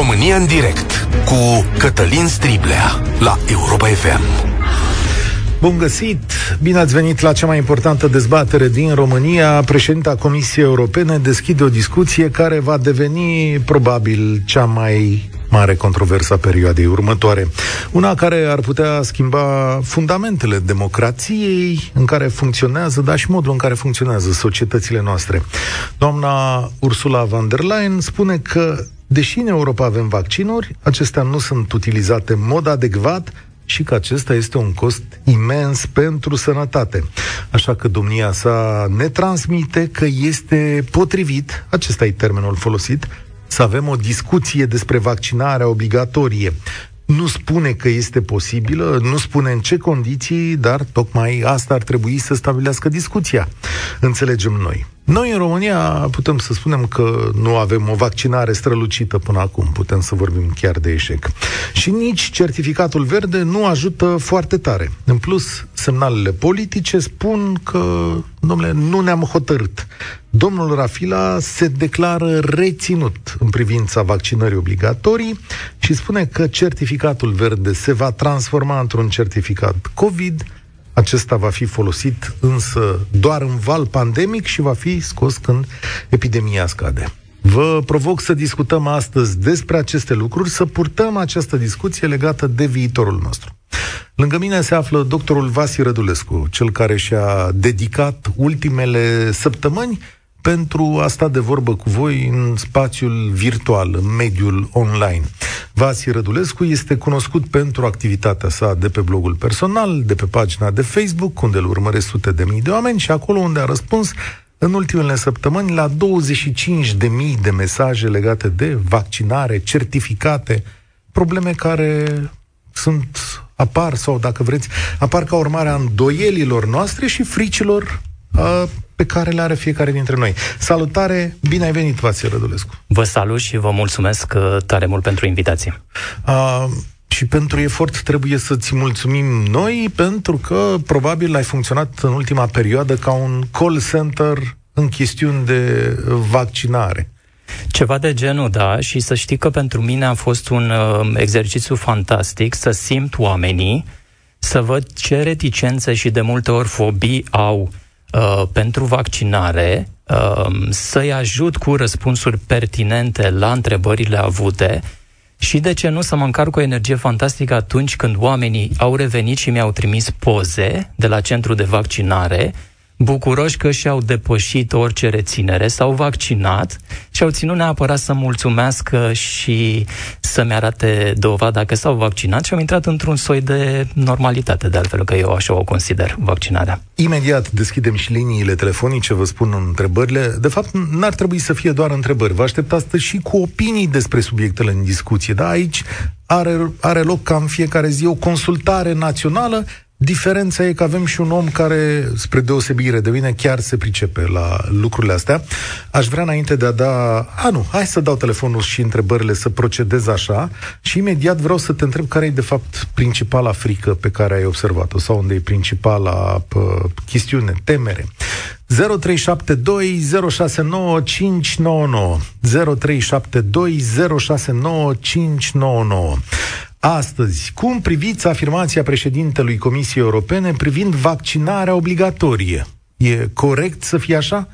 România în direct cu Cătălin Striblea la Europa FM. Bun găsit! Bine ați venit la cea mai importantă dezbatere din România. Președinta Comisiei Europene deschide o discuție care va deveni probabil cea mai mare controversă a perioadei următoare. Una care ar putea schimba fundamentele democrației în care funcționează, dar și modul în care funcționează societățile noastre. Doamna Ursula von der Leyen spune că Deși în Europa avem vaccinuri, acestea nu sunt utilizate în mod adecvat și că acesta este un cost imens pentru sănătate. Așa că domnia sa ne transmite că este potrivit, acesta e termenul folosit, să avem o discuție despre vaccinarea obligatorie. Nu spune că este posibilă, nu spune în ce condiții, dar tocmai asta ar trebui să stabilească discuția. Înțelegem noi. Noi în România putem să spunem că nu avem o vaccinare strălucită până acum, putem să vorbim chiar de eșec. Și nici certificatul verde nu ajută foarte tare. În plus, semnalele politice spun că, domnule, nu ne-am hotărât. Domnul Rafila se declară reținut în privința vaccinării obligatorii și spune că certificatul verde se va transforma într-un certificat COVID acesta va fi folosit însă doar în val pandemic și va fi scos când epidemia scade. Vă provoc să discutăm astăzi despre aceste lucruri, să purtăm această discuție legată de viitorul nostru. Lângă mine se află doctorul Vasi Rădulescu, cel care și-a dedicat ultimele săptămâni pentru a sta de vorbă cu voi în spațiul virtual, în mediul online. Vasi Rădulescu este cunoscut pentru activitatea sa de pe blogul personal, de pe pagina de Facebook, unde îl urmăresc sute de mii de oameni și acolo unde a răspuns în ultimele săptămâni la 25 de mii de mesaje legate de vaccinare, certificate, probleme care sunt, apar sau, dacă vreți, apar ca urmare a îndoielilor noastre și fricilor uh, pe care le are fiecare dintre noi. Salutare, bine ai venit, Vasie Rădulescu. Vă salut și vă mulțumesc uh, tare mult pentru invitație. Uh, și pentru efort trebuie să-ți mulțumim noi, pentru că probabil ai funcționat în ultima perioadă ca un call center în chestiuni de vaccinare. Ceva de genul, da, și să știi că pentru mine a fost un uh, exercițiu fantastic să simt oamenii, să văd ce reticențe și de multe ori fobii au uh, pentru vaccinare, uh, să-i ajut cu răspunsuri pertinente la întrebările avute. Și de ce nu să mă încarc cu o energie fantastică atunci când oamenii au revenit și mi-au trimis poze de la centru de vaccinare bucuroși că și-au depășit orice reținere, s-au vaccinat și au ținut neapărat să mulțumească și să-mi arate dovada că s-au vaccinat și au intrat într-un soi de normalitate, de altfel că eu așa o consider vaccinarea. Imediat deschidem și liniile telefonice, vă spun întrebările. De fapt, n-ar trebui să fie doar întrebări. Vă așteptați și cu opinii despre subiectele în discuție. Da, aici are, are loc ca în fiecare zi o consultare națională Diferența e că avem și un om care, spre deosebire de mine, chiar se pricepe la lucrurile astea. Aș vrea înainte de a da... A, nu, hai să dau telefonul și întrebările, să procedez așa și imediat vreau să te întreb care e, de fapt, principala frică pe care ai observat-o sau unde e principala pă, chestiune, temere. 0372 069 599 0372 069 599 Astăzi, cum priviți afirmația președintelui Comisiei Europene privind vaccinarea obligatorie? E corect să fie așa?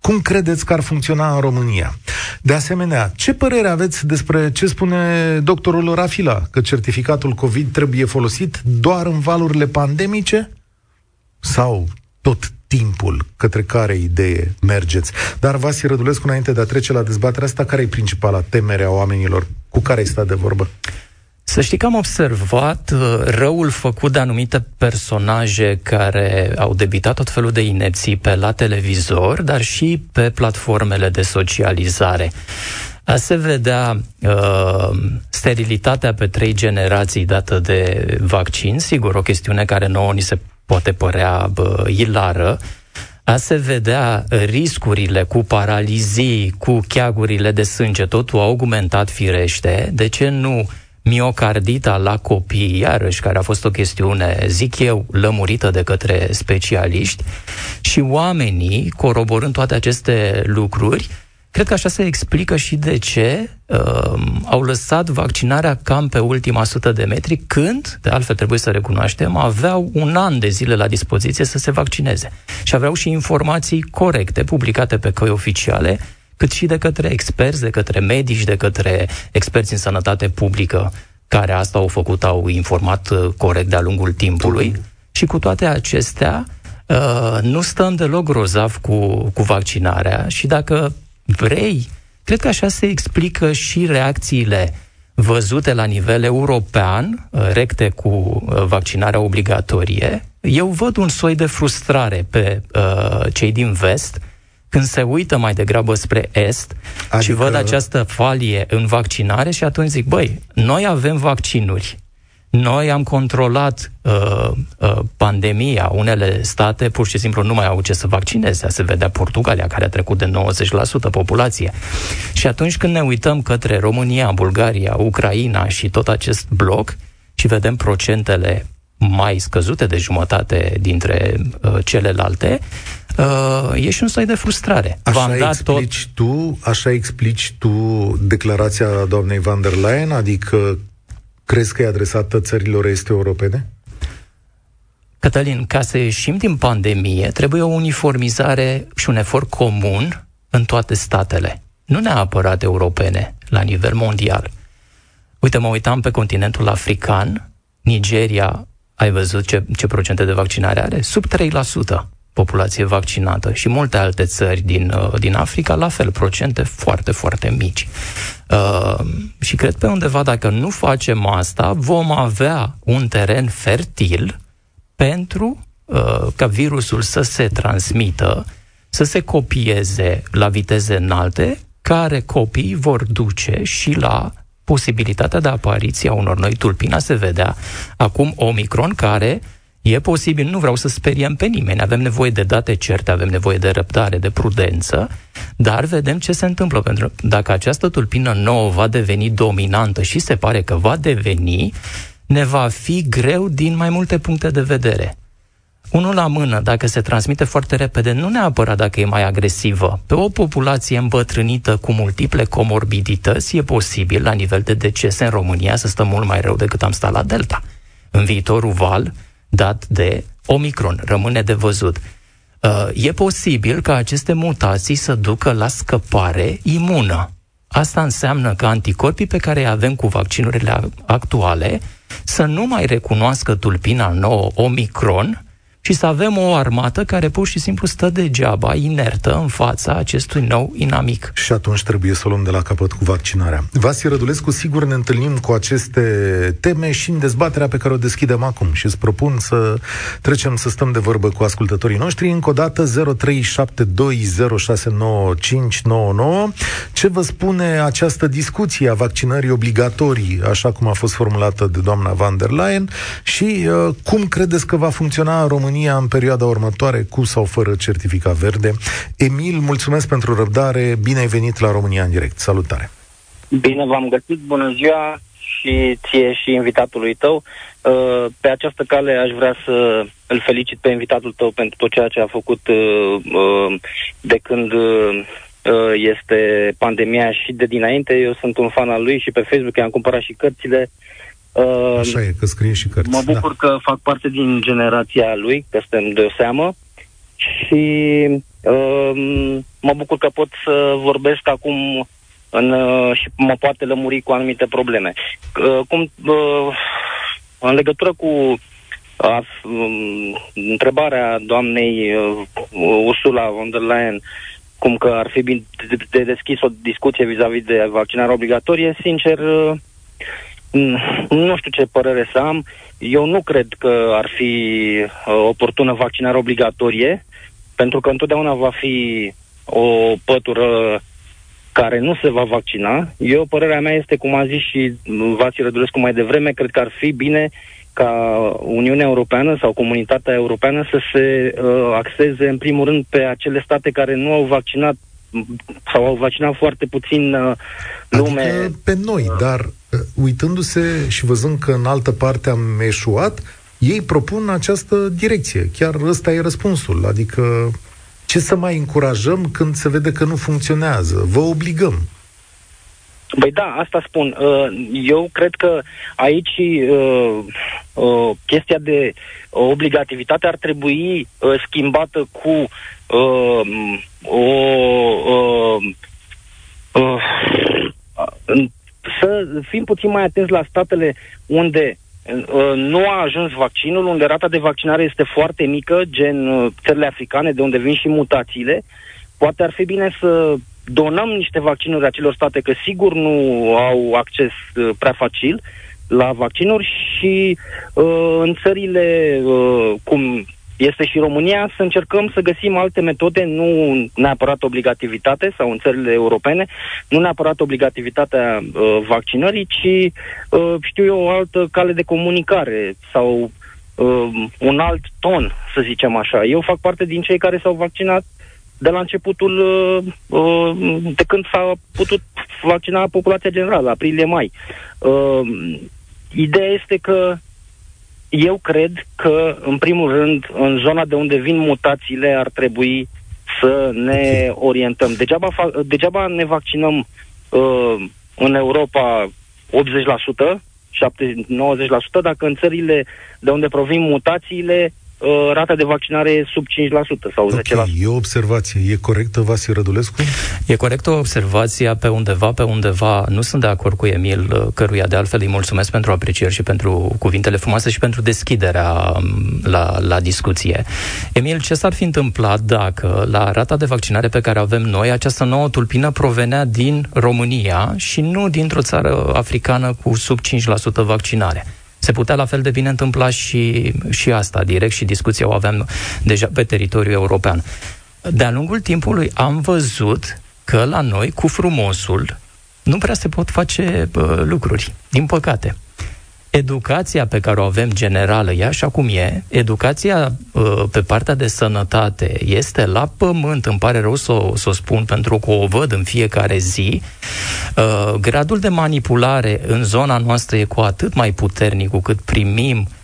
Cum credeți că ar funcționa în România? De asemenea, ce părere aveți despre ce spune doctorul Rafila, că certificatul COVID trebuie folosit doar în valurile pandemice? Sau tot timpul către care idee mergeți? Dar Vasi Rădulescu, înainte de a trece la dezbaterea asta, care e principala temere a oamenilor cu care ai stat de vorbă? Să știi că am observat uh, răul făcut de anumite personaje care au debitat tot felul de inepții pe la televizor, dar și pe platformele de socializare. A se vedea uh, sterilitatea pe trei generații dată de vaccin, sigur, o chestiune care nouă ni se poate părea uh, ilară, a se vedea riscurile cu paralizii, cu cheagurile de sânge, totul a augmentat firește. De ce nu miocardita la copii, iarăși, care a fost o chestiune, zic eu, lămurită de către specialiști, și oamenii, coroborând toate aceste lucruri, Cred că așa se explică și de ce uh, au lăsat vaccinarea cam pe ultima sută de metri, când, de altfel trebuie să recunoaștem, aveau un an de zile la dispoziție să se vaccineze. Și aveau și informații corecte, publicate pe căi oficiale, cât și de către experți, de către medici, de către experți în sănătate publică, care asta au făcut, au informat uh, corect de-a lungul timpului. Și cu toate acestea, uh, nu stăm deloc grozav cu, cu vaccinarea și dacă vrei, cred că așa se explică și reacțiile văzute la nivel european, uh, recte cu uh, vaccinarea obligatorie, eu văd un soi de frustrare pe uh, cei din vest când se uită mai degrabă spre est adică... și văd această falie în vaccinare și atunci zic, băi, noi avem vaccinuri, noi am controlat uh, uh, pandemia. Unele state pur și simplu nu mai au ce să vaccineze. Se vedea Portugalia, care a trecut de 90% populație. Și atunci când ne uităm către România, Bulgaria, Ucraina și tot acest bloc și vedem procentele mai scăzute de jumătate dintre uh, celelalte, uh, e și un soi de frustrare. Așa V-am dat explici tot... tu, așa explici tu declarația doamnei van der Leyen, adică crezi că e adresată țărilor este europene? Cătălin, ca să ieșim din pandemie, trebuie o uniformizare și un efort comun în toate statele, nu neapărat europene, la nivel mondial. Uite, mă uitam pe continentul african, Nigeria, ai văzut ce, ce procente de vaccinare are? Sub 3% populație vaccinată și multe alte țări din, uh, din Africa, la fel, procente foarte, foarte mici. Uh, și cred pe undeva, dacă nu facem asta, vom avea un teren fertil pentru uh, ca virusul să se transmită, să se copieze la viteze înalte, care copii vor duce și la posibilitatea de apariție a unor noi tulpina. Se vedea acum Omicron, care uh, E posibil, nu vreau să speriem pe nimeni, avem nevoie de date certe, avem nevoie de răbdare, de prudență, dar vedem ce se întâmplă. Pentru că dacă această tulpină nouă va deveni dominantă și se pare că va deveni, ne va fi greu din mai multe puncte de vedere. Unul la mână, dacă se transmite foarte repede, nu neapărat dacă e mai agresivă. Pe o populație îmbătrânită cu multiple comorbidități, e posibil, la nivel de decese în România, să stăm mult mai rău decât am stat la Delta. În viitorul val, dat de Omicron. Rămâne de văzut. Uh, e posibil ca aceste mutații să ducă la scăpare imună. Asta înseamnă că anticorpii pe care îi avem cu vaccinurile actuale să nu mai recunoască tulpina nouă Omicron și să avem o armată care pur și simplu stă degeaba, inertă, în fața acestui nou inamic. Și atunci trebuie să o luăm de la capăt cu vaccinarea. Vasi Rădulescu, sigur ne întâlnim cu aceste teme și în dezbaterea pe care o deschidem acum și îți propun să trecem să stăm de vorbă cu ascultătorii noștri. Încă o dată 0372069599. Ce vă spune această discuție a vaccinării obligatorii, așa cum a fost formulată de doamna van der Leyen și uh, cum credeți că va funcționa în România România în perioada următoare, cu sau fără certificat verde. Emil, mulțumesc pentru răbdare, bine ai venit la România în direct. Salutare! Bine v-am găsit, bună ziua și ție și invitatului tău. Uh, pe această cale aș vrea să îl felicit pe invitatul tău pentru tot ceea ce a făcut uh, uh, de când este pandemia și de dinainte. Eu sunt un fan al lui și pe Facebook i-am cumpărat și cărțile. Uh, Așa e, că scrie și cărți. Mă bucur da. că fac parte din generația lui, că suntem de seamă și uh, mă bucur că pot să vorbesc acum în, uh, și mă poate lămuri cu anumite probleme. Uh, cum, uh, în legătură cu uh, um, întrebarea doamnei uh, Ursula von der Leyen, cum că ar fi bine de, de deschis o discuție vis-a-vis de vaccinare obligatorie, sincer, uh, Mm, nu știu ce părere să am. Eu nu cred că ar fi uh, oportună vaccinarea obligatorie, pentru că întotdeauna va fi o pătură care nu se va vaccina. Eu, părerea mea este, cum a zis și Vații Rădulescu mai devreme, cred că ar fi bine ca Uniunea Europeană sau comunitatea europeană să se uh, axeze în primul rând pe acele state care nu au vaccinat sau au vaccinat foarte puțin uh, lume. Adică pe noi, dar uh, uitându-se și văzând că în altă parte am eșuat, ei propun această direcție. Chiar ăsta e răspunsul. Adică Ce să mai încurajăm când se vede că nu funcționează? Vă obligăm. Băi da, asta spun. Uh, eu cred că aici uh, uh, chestia de obligativitate ar trebui schimbată cu o să fim puțin mai atenți la statele unde nu a ajuns vaccinul, unde rata de vaccinare este foarte mică, gen țările africane, de unde vin și mutațiile. Poate ar fi bine să donăm niște vaccinuri acelor state, că sigur nu au acces uh, prea facil la vaccinuri și uh, în țările uh, cum este și România, să încercăm să găsim alte metode, nu neapărat obligativitate, sau în țările europene, nu neapărat obligativitatea uh, vaccinării, ci, uh, știu eu, o altă cale de comunicare sau uh, un alt ton, să zicem așa. Eu fac parte din cei care s-au vaccinat de la începutul, uh, uh, de când s-a putut vaccina populația generală, aprilie-mai. Uh, ideea este că eu cred că, în primul rând, în zona de unde vin mutațiile, ar trebui să ne orientăm. Degeaba, fa- degeaba ne vaccinăm uh, în Europa 80%, 70-90%, dacă în țările de unde provin mutațiile Uh, rata de vaccinare e sub 5% sau okay, 10%. E o observație. E corectă, Vasile Rădulescu? E corectă observația pe undeva, pe undeva. Nu sunt de acord cu Emil, uh, căruia de altfel îi mulțumesc pentru aprecieri și pentru cuvintele frumoase și pentru deschiderea um, la, la discuție. Emil, ce s-ar fi întâmplat dacă la rata de vaccinare pe care avem noi, această nouă tulpină provenea din România și nu dintr-o țară africană cu sub 5% vaccinare? Se putea la fel de bine întâmpla și, și asta, direct, și discuția o aveam deja pe teritoriul european. De-a lungul timpului am văzut că la noi, cu frumosul, nu prea se pot face bă, lucruri, din păcate educația pe care o avem generală, ea așa cum e, educația uh, pe partea de sănătate este la pământ, îmi pare rău să o, să o spun pentru că o văd în fiecare zi, uh, gradul de manipulare în zona noastră e cu atât mai puternic cu cât primim Uh,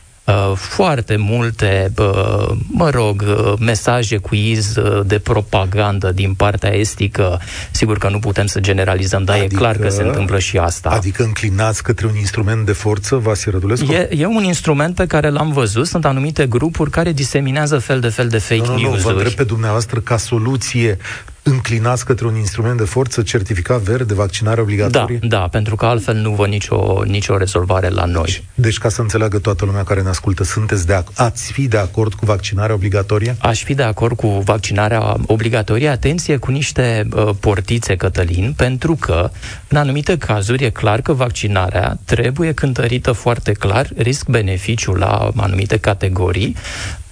foarte multe, uh, mă rog, uh, mesaje cu iz de propagandă din partea estică. Sigur că nu putem să generalizăm, dar adică, e clar că se întâmplă și asta. Adică înclinați către un instrument de forță, Vasile Rădulescu? E, e un instrument pe care l-am văzut. Sunt anumite grupuri care diseminează fel de fel de fake nu, news-uri. Nu, vă întreb pe dumneavoastră ca soluție înclinați către un instrument de forță, certificat verde, vaccinare obligatorie? Da, da, pentru că altfel nu văd nicio, nicio rezolvare la noi. Deci, deci, ca să înțeleagă toată lumea care ne ascultă, sunteți de ac- ați fi de acord cu vaccinarea obligatorie? Aș fi de acord cu vaccinarea obligatorie. Atenție cu niște uh, portițe, Cătălin, pentru că în anumite cazuri e clar că vaccinarea trebuie cântărită foarte clar, risc-beneficiu la anumite categorii,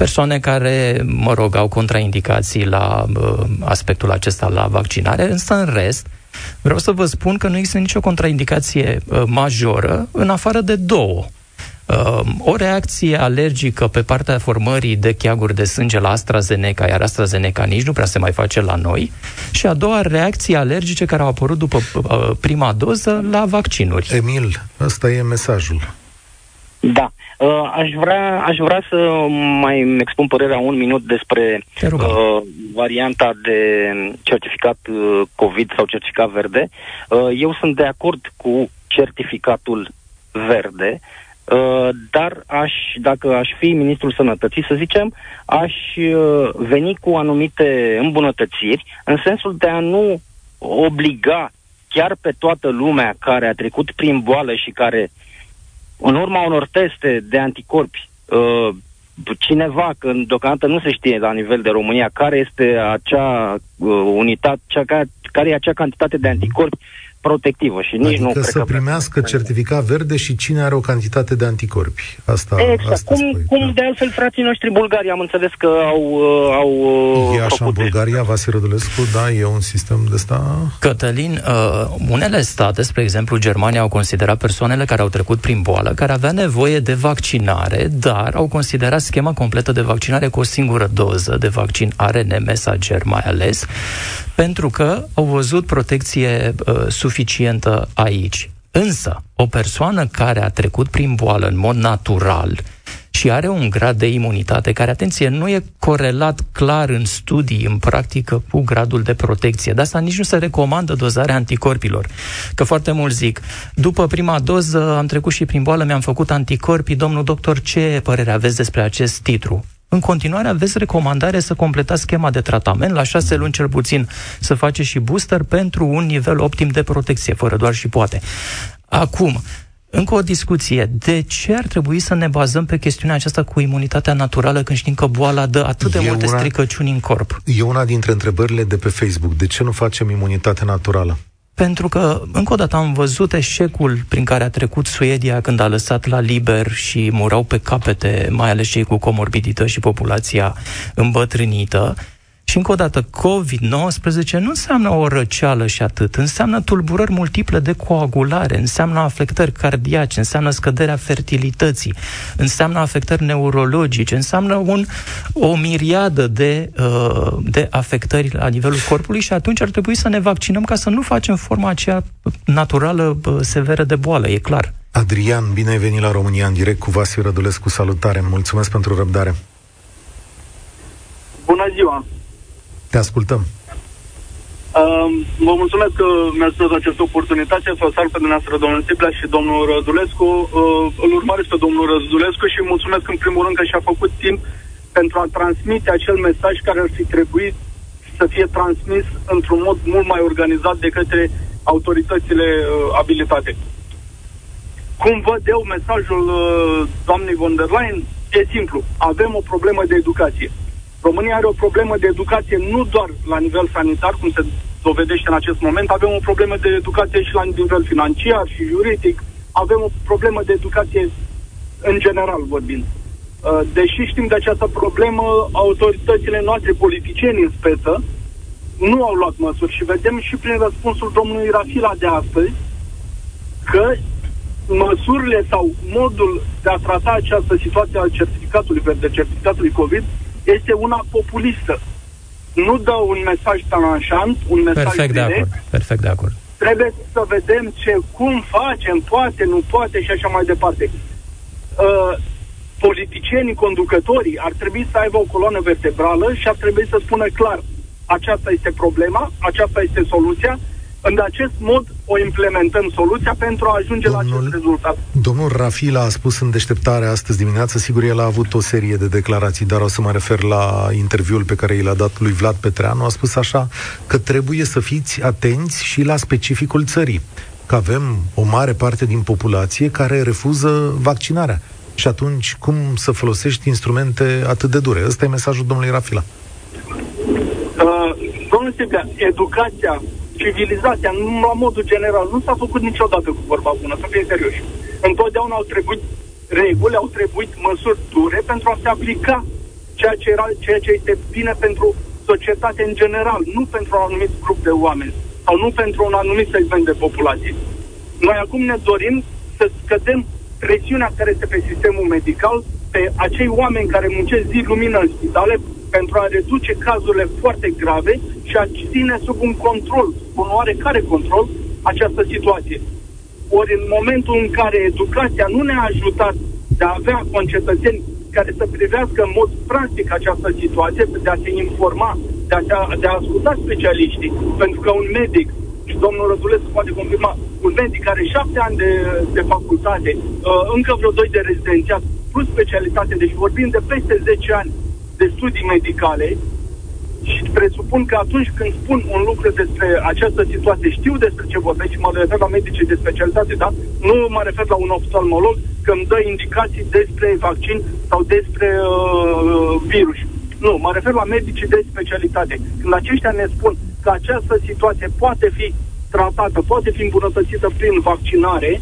persoane care, mă rog, au contraindicații la uh, aspectul acesta la vaccinare, însă în rest, vreau să vă spun că nu există nicio contraindicație uh, majoră, în afară de două. Uh, o reacție alergică pe partea formării de cheaguri de sânge la AstraZeneca, iar AstraZeneca nici nu prea se mai face la noi, și a doua reacție alergice care au apărut după uh, prima doză la vaccinuri. Emil, ăsta e mesajul. Da. Uh, aș, vrea, aș vrea să mai expun părerea un minut despre uh, varianta de certificat uh, COVID sau certificat verde. Uh, eu sunt de acord cu certificatul verde, uh, dar aș, dacă aș fi ministrul sănătății, să zicem, aș uh, veni cu anumite îmbunătățiri, în sensul de a nu obliga chiar pe toată lumea care a trecut prin boală și care în urma unor teste de anticorpi, uh, cineva, că deocamdată nu se știe la nivel de România care este acea uh, unitate, cea, care, care e acea cantitate de anticorpi protectivă și nici adică nu să primească certificat verde și cine are o cantitate de anticorpi. Asta, exact. asta cum, spui, cum da. de altfel frații noștri bulgari am înțeles că au, uh, au uh, E așa în Bulgaria, Vasile Rădulescu, da, e un sistem de ăsta? Cătălin, uh, unele state, spre exemplu Germania, au considerat persoanele care au trecut prin boală, care avea nevoie de vaccinare, dar au considerat schema completă de vaccinare cu o singură doză de vaccin ARN mesager mai ales, pentru că au văzut protecție uh, suficientă aici. Însă, o persoană care a trecut prin boală în mod natural și are un grad de imunitate care, atenție, nu e corelat clar în studii, în practică, cu gradul de protecție. De asta nici nu se recomandă dozarea anticorpilor. Că foarte mult zic, după prima doză am trecut și prin boală, mi-am făcut anticorpii, domnul doctor, ce părere aveți despre acest titlu? În continuare aveți recomandare să completați schema de tratament, la șase luni cel puțin să faceți și booster pentru un nivel optim de protecție, fără doar și poate. Acum, încă o discuție. De ce ar trebui să ne bazăm pe chestiunea aceasta cu imunitatea naturală când știm că boala dă atât de e multe una, stricăciuni în corp? E una dintre întrebările de pe Facebook. De ce nu facem imunitate naturală? Pentru că, încă o dată, am văzut eșecul prin care a trecut Suedia când a lăsat la liber și murau pe capete, mai ales cei cu comorbidități și populația îmbătrânită. Și încă o dată, COVID-19 nu înseamnă o răceală și atât, înseamnă tulburări multiple de coagulare, înseamnă afectări cardiace, înseamnă scăderea fertilității, înseamnă afectări neurologice, înseamnă un, o miriadă de, uh, de afectări la nivelul corpului și atunci ar trebui să ne vaccinăm ca să nu facem forma aceea naturală uh, severă de boală, e clar. Adrian, bine ai venit la România în direct cu Vasiu Rădulescu, salutare, mulțumesc pentru răbdare. Bună ziua! Te ascultăm. Uh, vă mulțumesc că mi-ați dat această oportunitate să vă salut pe dumneavoastră, domnul Tiplea și domnul Răzulescu. Uh, îl urmăresc pe domnul Răzulescu și mulțumesc în primul rând că și-a făcut timp pentru a transmite acel mesaj care ar fi trebuit să fie transmis într-un mod mult mai organizat de către autoritățile uh, abilitate. Cum văd eu mesajul uh, doamnei von der Leyen? E simplu. Avem o problemă de educație. România are o problemă de educație nu doar la nivel sanitar, cum se dovedește în acest moment, avem o problemă de educație și la nivel financiar și juridic, avem o problemă de educație în general vorbind. Uh, deși știm de această problemă, autoritățile noastre, politicieni în speță, nu au luat măsuri și vedem și prin răspunsul domnului Rafila de astăzi că măsurile sau modul de a trata această situație al certificatului verde, certificatului COVID, este una populistă. Nu dă un mesaj talanșant, un mesaj Perfect direct. de acord. Perfect de acord. Trebuie să vedem ce, cum facem, poate, nu poate și așa mai departe. Uh, politicienii, conducătorii ar trebui să aibă o coloană vertebrală și ar trebui să spună clar aceasta este problema, aceasta este soluția în acest mod o implementăm soluția pentru a ajunge domnul, la acest rezultat. Domnul Rafila a spus în deșteptare astăzi dimineață, sigur el a avut o serie de declarații, dar o să mă refer la interviul pe care i l-a dat lui Vlad Petreanu, a spus așa că trebuie să fiți atenți și la specificul țării, că avem o mare parte din populație care refuză vaccinarea. Și atunci, cum să folosești instrumente atât de dure? Ăsta e mesajul domnului Rafila. Uh, domnul Sibia, educația civilizația, la modul general, nu s-a făcut niciodată cu vorba bună, să fim serioși. Întotdeauna au trebuit reguli, au trebuit măsuri dure pentru a se aplica ceea ce, era, ceea ce este bine pentru societate în general, nu pentru un anumit grup de oameni sau nu pentru un anumit segment de populație. Noi acum ne dorim să scădem presiunea care este pe sistemul medical, pe acei oameni care muncesc zi lumină în spitale, pentru a reduce cazurile foarte grave și a ține sub un control, un oarecare control, această situație. Ori în momentul în care educația nu ne-a ajutat de a avea concetățeni care să privească în mod practic această situație, de a se informa, de a, de a asculta specialiștii, pentru că un medic, și domnul Rădulescu poate confirma, un medic care șapte ani de, de facultate, uh, încă vreo doi de rezidențiat, plus specialitate, deci vorbim de peste 10 ani de studii medicale și presupun că atunci când spun un lucru despre această situație, știu despre ce vorbesc și mă refer la medicii de specialitate, da? Nu mă refer la un oftalmolog că îmi dă indicații despre vaccin sau despre uh, virus. Nu, mă refer la medicii de specialitate. Când aceștia ne spun că această situație poate fi tratată, poate fi îmbunătățită prin vaccinare,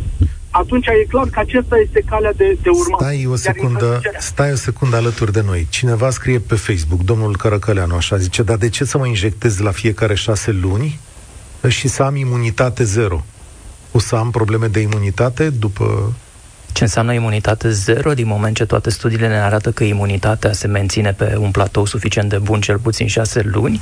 atunci e clar că acesta este calea de, de urmat. Stai o secundă, stai o secundă alături de noi. Cineva scrie pe Facebook, domnul Cărăcăleanu, așa zice, dar de ce să mă injectez la fiecare șase luni și să am imunitate zero? O să am probleme de imunitate după ce înseamnă imunitate zero, din moment ce toate studiile ne arată că imunitatea se menține pe un platou suficient de bun, cel puțin șase luni,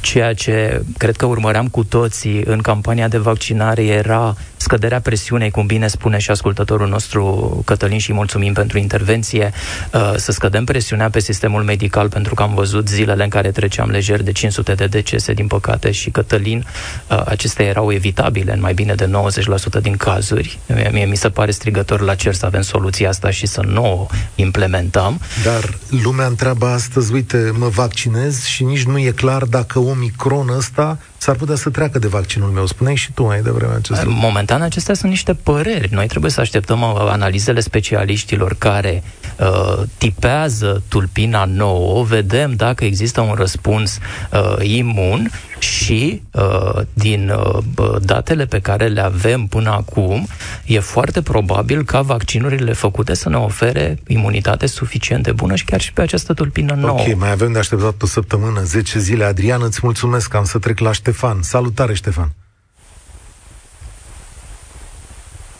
ceea ce cred că urmăream cu toții în campania de vaccinare era scăderea presiunei, cum bine spune și ascultătorul nostru Cătălin și mulțumim pentru intervenție, uh, să scădem presiunea pe sistemul medical, pentru că am văzut zilele în care treceam lejer de 500 de decese, din păcate, și Cătălin, uh, acestea erau evitabile în mai bine de 90% din cazuri. Mie mi se pare strigător la cer să avem soluția asta și să nu o implementăm. Dar lumea întreabă astăzi, uite, mă vaccinez și nici nu e clar dacă Omicron ăsta s-ar putea să treacă de vaccinul meu. Spuneai și tu mai devreme acest lucru. Momentan acestea sunt niște păreri. Noi trebuie să așteptăm uh, analizele specialiștilor care uh, tipează tulpina nouă, vedem dacă există un răspuns uh, imun și uh, din uh, datele pe care le avem până acum, e foarte probabil ca vaccinurile făcute să ne ofere imunitate suficient de bună și chiar și pe această tulpină nouă. Ok, mai avem de așteptat o săptămână, 10 zile. Adrian, îți mulțumesc, am să trec la Ștefan. Salutare, Ștefan!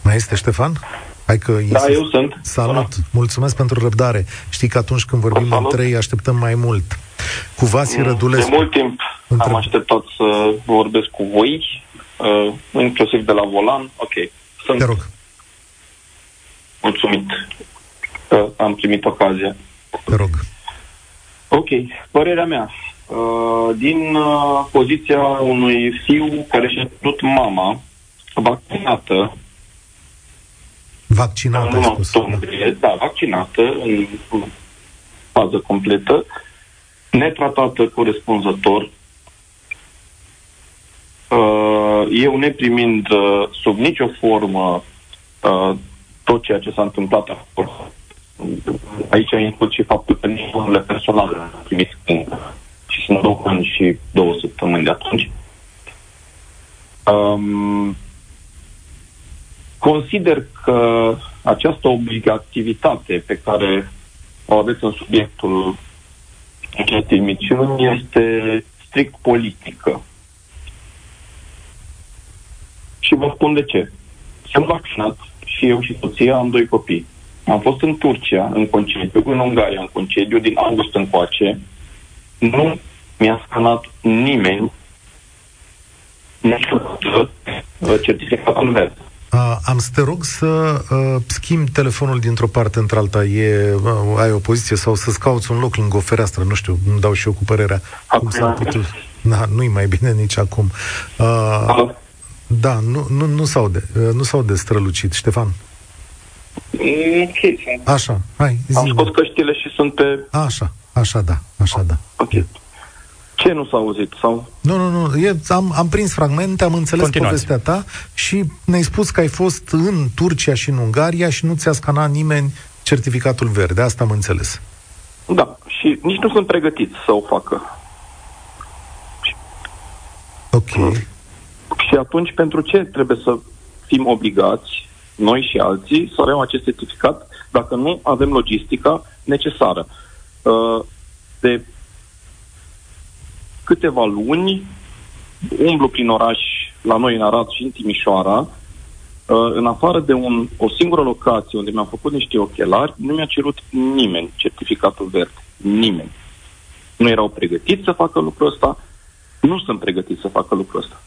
Mai este Ștefan? Hai că da, eu sunt. Salut, Bună. mulțumesc pentru răbdare. Știi că atunci când vorbim în trei, așteptăm mai mult. Cu Vasi Rădulescu. De mult timp între... am așteptat să vorbesc cu voi, uh, inclusiv de la volan. Ok, sunt Te rog. mulțumit că am primit ocazia. Te rog. Ok, părerea mea. Uh, din uh, poziția unui fiu care și-a putut mama vaccinată Vaccinată, ai spus. Da, vaccinată în fază completă, netratată corespunzător, uh, eu neprimind uh, sub nicio formă uh, tot ceea ce s-a întâmplat acolo. Aici a inclus și faptul că nici unele personale am primit și sunt două ani și două săptămâni de atunci. Um, Consider că această obligativitate pe care o aveți în subiectul acestei misiuni este strict politică. Și vă spun de ce. Sunt vaccinat și eu și soția am doi copii. Am fost în Turcia, în concediu, în Ungaria, în concediu, din august încoace. Nu mi-a scanat nimeni niciodată certificatul verde. Uh, am să te rog să uh, schimbi telefonul dintr-o parte într-alta. E, uh, ai o poziție sau să-ți cauți un loc lângă o fereastră. Nu știu, nu dau și eu cu părerea. Cum s-a putut... Da, nu-i mai bine nici acum. Uh, da, nu, nu, nu s-aude. Uh, nu s-aude strălucit. Ștefan? Ok. Așa, hai, zi. Am scos căștile și sunt pe... Așa, așa da, așa da. Ok. Ce nu s-a auzit? Sau? Nu, nu, nu. E, am, am prins fragmente, am înțeles Continuați. povestea ta și ne-ai spus că ai fost în Turcia și în Ungaria și nu ți-a scanat nimeni certificatul verde. Asta am înțeles. Da, și nici nu sunt pregătit să o facă. Ok. Și atunci, pentru ce trebuie să fim obligați, noi și alții, să avem acest certificat dacă nu avem logistica necesară? Uh, de câteva luni umblu prin oraș, la noi în Arad și în Timișoara, uh, în afară de un, o singură locație unde mi-am făcut niște ochelari, nu mi-a cerut nimeni certificatul verde. Nimeni. Nu erau pregătiți să facă lucrul ăsta, nu sunt pregătiți să facă lucrul ăsta.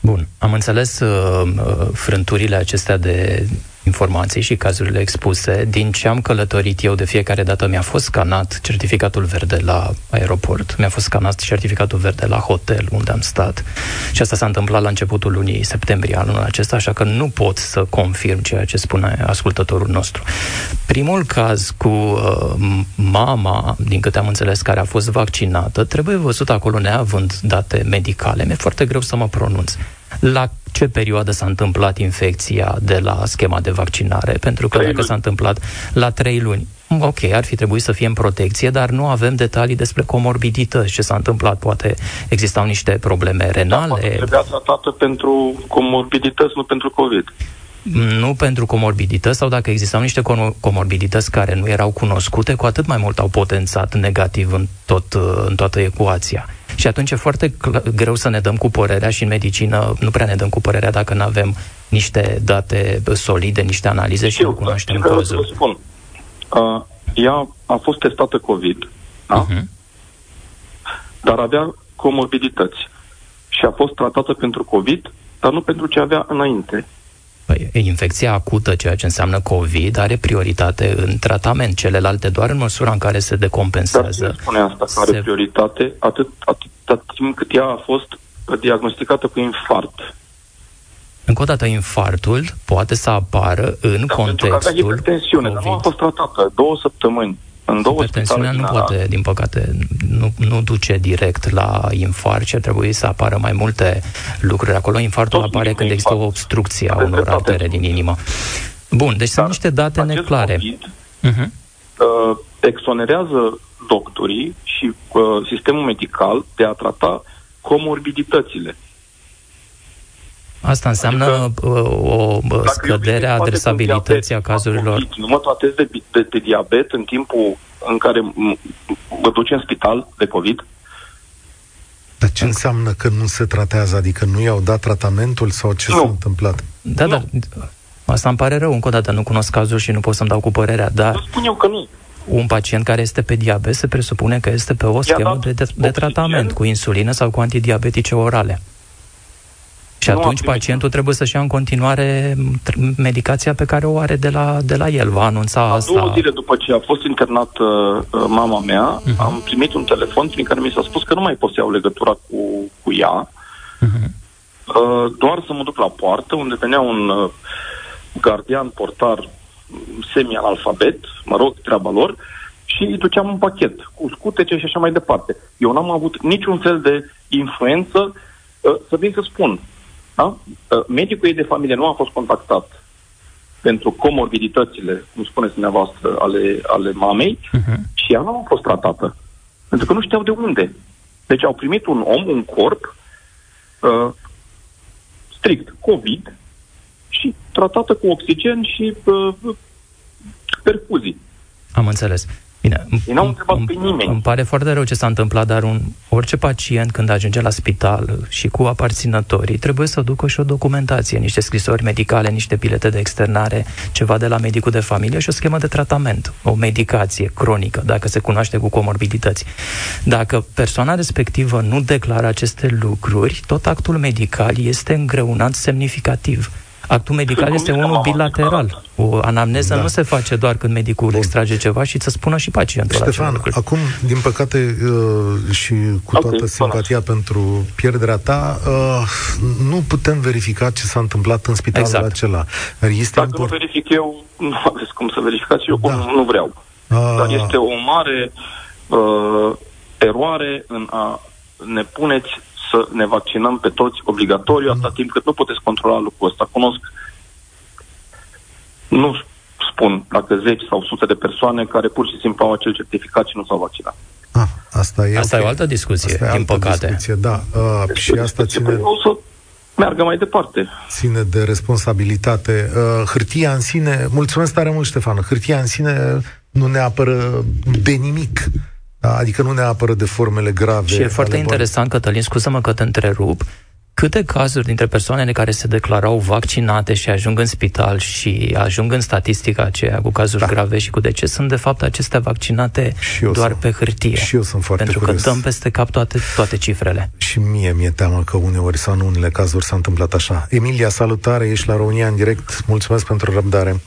Bun, am înțeles uh, uh frânturile acestea de informații și cazurile expuse. Din ce am călătorit eu de fiecare dată, mi-a fost scanat certificatul verde la aeroport, mi-a fost scanat certificatul verde la hotel unde am stat. Și asta s-a întâmplat la începutul lunii septembrie anul acesta, așa că nu pot să confirm ceea ce spune ascultătorul nostru. Primul caz cu uh, mama, din câte am înțeles, care a fost vaccinată, trebuie văzut acolo neavând date medicale. Mi-e foarte greu să mă pronunț la ce perioadă s-a întâmplat infecția de la schema de vaccinare, pentru că dacă s-a întâmplat la trei luni, ok, ar fi trebuit să fie în protecție, dar nu avem detalii despre comorbidități, ce s-a întâmplat, poate existau niște probleme da, renale. Da, trebuia tratată pentru comorbidități, nu pentru COVID. Nu pentru comorbidități sau dacă existau niște comorbidități care nu erau cunoscute, cu atât mai mult au potențat negativ în, tot, în toată ecuația. Și atunci e foarte greu să ne dăm cu părerea și în medicină nu prea ne dăm cu părerea dacă nu avem niște date solide, niște analize și, și nu cunoaștem cazul. spun. Uh, ea a fost testată COVID, da? Uh-huh. dar avea comorbidități și a fost tratată pentru COVID, dar nu pentru ce avea înainte. Păi, infecția acută, ceea ce înseamnă COVID, are prioritate în tratament. Celelalte doar în măsura în care se decompensează. Dar spune asta, că are se... prioritate atât, atât, atât timp cât ea a fost diagnosticată cu infart. Încă o dată, infartul poate să apară în da, contextul pentru că avea hipertensiune, dar nu a fost tratată două săptămâni în două Hipertensiunea nu poate, din păcate, nu, nu duce direct la infart, ci ar trebui să apară mai multe lucruri acolo. Infartul Tot apare când există o obstrucție a unor artere din inimă. Bun, deci Dar sunt niște date neclare. COVID, uh-huh. uh, exonerează doctorii și uh, sistemul medical de a trata comorbiditățile. Asta înseamnă adică, o, o scădere a adresabilității a cazurilor. COVID, nu mă tratez de, de, de diabet în timpul în care mă duce în spital de COVID. Dar ce înseamnă că nu se tratează? Adică nu i-au dat tratamentul sau ce nu. s-a întâmplat? Da, nu. da. Asta îmi pare rău. Încă o dată nu cunosc cazul și nu pot să-mi dau cu părerea, dar... Nu spun eu că nu. Un pacient care este pe diabet se presupune că este pe o schemă de, de, de tratament cu insulină sau cu antidiabetice orale. Și atunci pacientul trebuie să-și ia în continuare medicația pe care o are de la, de la el. Va anunța la asta. două zile după ce a fost internat uh, mama mea, uh-huh. am primit un telefon prin care mi s-a spus că nu mai pot să iau legătura cu, cu ea, uh-huh. uh, doar să mă duc la poartă, unde venea un uh, gardian portar semi-analfabet, mă rog, treaba lor, și îi duceam un pachet cu scutece și așa mai departe. Eu n-am avut niciun fel de influență, uh, să vin să spun, da? Ă, medicul ei de familie nu a fost contactat pentru comorbiditățile, cum spuneți dumneavoastră, ale, ale mamei uh-huh. și ea nu a fost tratată. Pentru că nu știau de unde. Deci au primit un om, un corp uh, strict COVID și tratată cu oxigen și uh, perfuzii. Am înțeles. Bine, Ei n-au întrebat pe nimeni. Îmi pare foarte rău ce s-a întâmplat, dar un, orice pacient când ajunge la spital și cu aparținătorii trebuie să ducă și o documentație, niște scrisori medicale, niște bilete de externare, ceva de la medicul de familie și o schemă de tratament, o medicație cronică, dacă se cunoaște cu comorbidități. Dacă persoana respectivă nu declară aceste lucruri, tot actul medical este îngreunat semnificativ. Actul medical este unul bilateral. O anamneză da. nu se face doar când medicul Bun. extrage ceva și să spună și pacientul Ștefan, acum, din păcate, uh, și cu okay, toată simpatia păi. pentru pierderea ta, uh, nu putem verifica ce s-a întâmplat în spitalul exact. acela. Este Dacă import... nu verific eu, nu aveți cum să verificați, eu da. nu, nu vreau. Uh... Dar este o mare uh, eroare în a ne puneți să ne vaccinăm pe toți obligatoriu, atâta timp cât nu puteți controla lucrul ăsta. Cunosc, nu spun dacă zeci sau sute de persoane care pur și simplu au acel certificat și nu s-au vaccinat. Ah, asta e, asta okay. e o altă discuție, asta din păcate. Discuție, da. Uh, deci, și asta ține... O să meargă mai departe. Ține de responsabilitate. Uh, hârtia în sine, mulțumesc tare mult, Ștefan, hârtia în sine nu ne apără de nimic. Da? Adică nu ne apără de formele grave. Și e foarte interesant, boli. Cătălin, scuză-mă că te întrerup, câte cazuri dintre persoanele care se declarau vaccinate și ajung în spital și ajung în statistica aceea cu cazuri da. grave și cu deces sunt de fapt acestea vaccinate doar sunt, pe hârtie. Și eu sunt foarte Pentru curios. că dăm peste cap toate, toate cifrele. Și mie mi-e teamă că uneori sau în unele cazuri s-a întâmplat așa. Emilia, salutare, ești la România în direct. Mulțumesc pentru răbdare.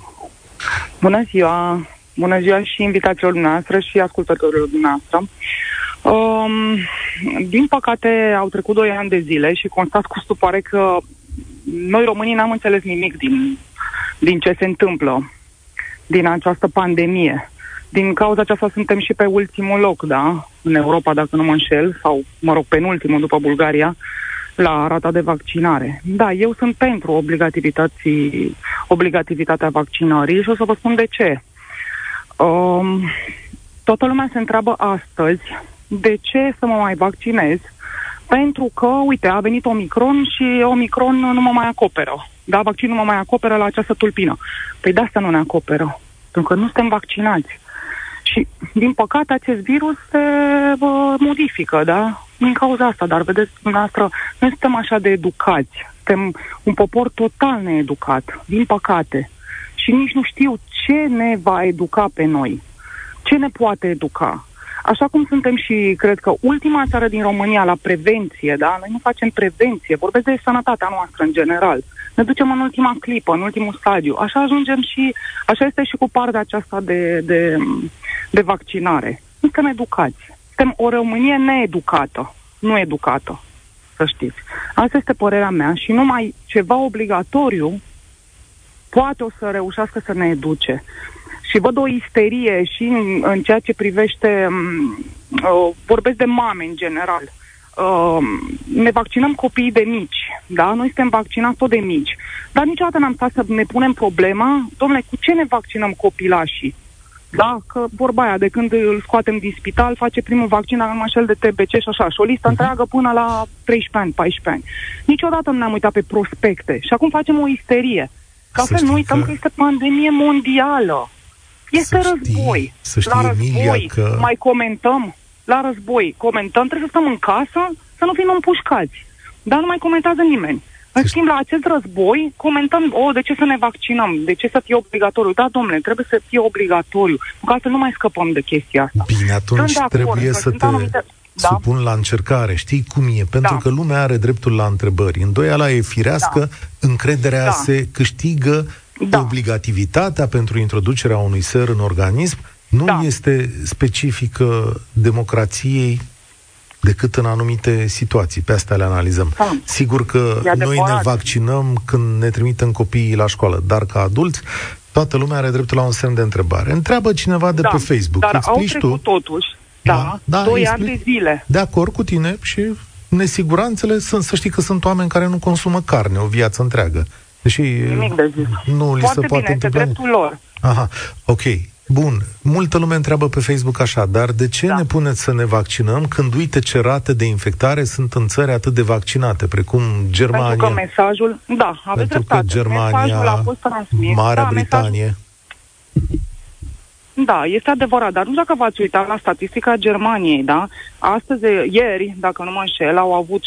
Bună ziua! Bună ziua și invitațiilor dumneavoastră și ascultătorilor dumneavoastră. Um, din păcate, au trecut doi ani de zile și constat cu stupare că noi românii n-am înțeles nimic din, din ce se întâmplă, din această pandemie. Din cauza aceasta suntem și pe ultimul loc, da, în Europa, dacă nu mă înșel, sau, mă rog, penultimul după Bulgaria, la rata de vaccinare. Da, eu sunt pentru obligativitatea vaccinării și o să vă spun de ce. Um, toată lumea se întreabă astăzi de ce să mă mai vaccinez, pentru că, uite, a venit Omicron și Omicron nu mă mai acoperă. Da, vaccinul mă mai acoperă la această tulpină. Păi de asta nu ne acoperă, pentru că nu suntem vaccinați. Și, din păcate, acest virus se uh, modifică, da? Din cauza asta, dar vedeți, dumneavoastră, noi suntem așa de educați Suntem un popor total needucat, din păcate. Și nici nu știu ce ne va educa pe noi. Ce ne poate educa? Așa cum suntem și, cred că, ultima țară din România la prevenție, da? Noi nu facem prevenție, vorbesc de sănătatea noastră în general. Ne ducem în ultima clipă, în ultimul stadiu. Așa ajungem și, așa este și cu partea aceasta de, de, de vaccinare. Nu suntem educați. Suntem o Românie needucată, nu educată, să știți. Asta este părerea mea și numai ceva obligatoriu poate o să reușească să ne educe și văd o isterie și în, în ceea ce privește, um, uh, vorbesc de mame în general, uh, ne vaccinăm copiii de mici, da? Noi suntem vaccinați tot de mici. Dar niciodată n-am stat să ne punem problema, domnule, cu ce ne vaccinăm copilașii? Da? Că vorba aia, de când îl scoatem din spital, face primul vaccin, avem așa de TBC și așa, și o listă uh-huh. întreagă până la 13 ani, 14 ani. Niciodată nu ne-am uitat pe prospecte și acum facem o isterie. Ca să nu uităm că... că este pandemie mondială. Este să război. Știi, să știi, la Emilia, război că... mai comentăm. La război comentăm, trebuie să stăm în casă, să nu fim împușcați. Dar nu mai comentează nimeni. În schimb, la acest război, comentăm, o, oh, de ce să ne vaccinăm? De ce să fie obligatoriu? Da, domnule, trebuie să fie obligatoriu. Pentru că altfel nu mai scăpăm de chestia asta. Bine, atunci trebuie să te anumite... da? supun la încercare. Știi cum e? Pentru da. că lumea are dreptul la întrebări. Îndoiala e firească, da. încrederea da. se câștigă da. obligativitatea pentru introducerea unui ser în organism nu da. este specifică democrației decât în anumite situații. Pe astea le analizăm. Da. Sigur că noi ne vaccinăm când ne trimitem copiii la școală, dar ca adulți, toată lumea are dreptul la un semn de întrebare. Întreabă cineva de da. pe Facebook. Dar Explici au trecut tu? totuși, da, da, da 2 explic... ani de zile. De acord cu tine și nesiguranțele sunt, să știi că sunt oameni care nu consumă carne o viață întreagă. Deși Nimic de zis. nu li Foarte se poate bine, întâmpla. dreptul lor. Aha, ok. Bun, multă lume întreabă pe Facebook așa, dar de ce da. ne puneți să ne vaccinăm când uite ce rate de infectare sunt în țări atât de vaccinate, precum Germania? Pentru că mesajul, da, aveți Pentru dreptate. că Germania, mesajul a fost transmis. Marea da, Britanie. Mesajul... Da, este adevărat, dar nu știu dacă v-ați uitat la statistica Germaniei, da? Astăzi, ieri, dacă nu mă înșel, au avut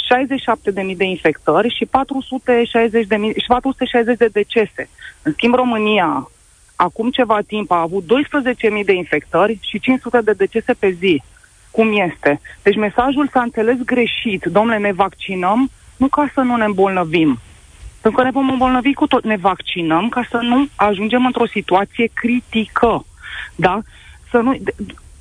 67.000 de infectări și 460 de, și 460 de decese. În schimb, România, acum ceva timp, a avut 12.000 de infectări și 500 de decese pe zi. Cum este? Deci mesajul s-a înțeles greșit. Domnule, ne vaccinăm nu ca să nu ne îmbolnăvim, pentru că ne vom îmbolnăvi cu tot. Ne vaccinăm ca să nu ajungem într-o situație critică. Da? Să nu,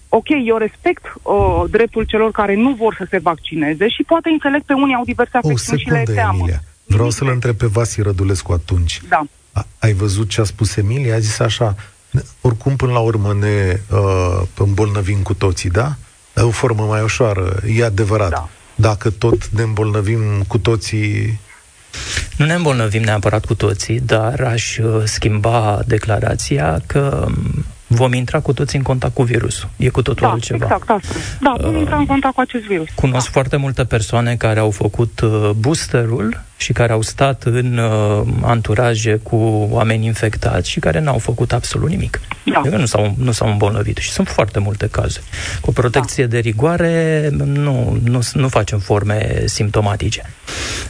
ok, eu respect uh, dreptul celor care nu vor să se vaccineze și poate înțeleg pe unii au diverse afecțiuni și le teamă. Emilia. Vreau să-l întreb pe Vasi Rădulescu atunci. Da. A, ai văzut ce a spus Emilia? A zis așa, oricum până la urmă ne uh, îmbolnăvim cu toții, da? O formă mai ușoară, e adevărat. Da. Dacă tot ne îmbolnăvim cu toții, nu ne îmbolnăvim neapărat cu toții, dar aș uh, schimba declarația că um, vom intra cu toți în contact cu virusul. E cu totul da, altceva. Exact, asta. Da, vom uh, intra în contact cu acest virus. Cunosc da. foarte multe persoane care au făcut uh, boosterul și care au stat în uh, anturaje cu oameni infectați și care n-au făcut absolut nimic. Da. Adică nu s-au, nu s-au îmbolnăvit. Și sunt foarte multe cazuri. Cu protecție da. de rigoare nu, nu, nu facem forme simptomatice.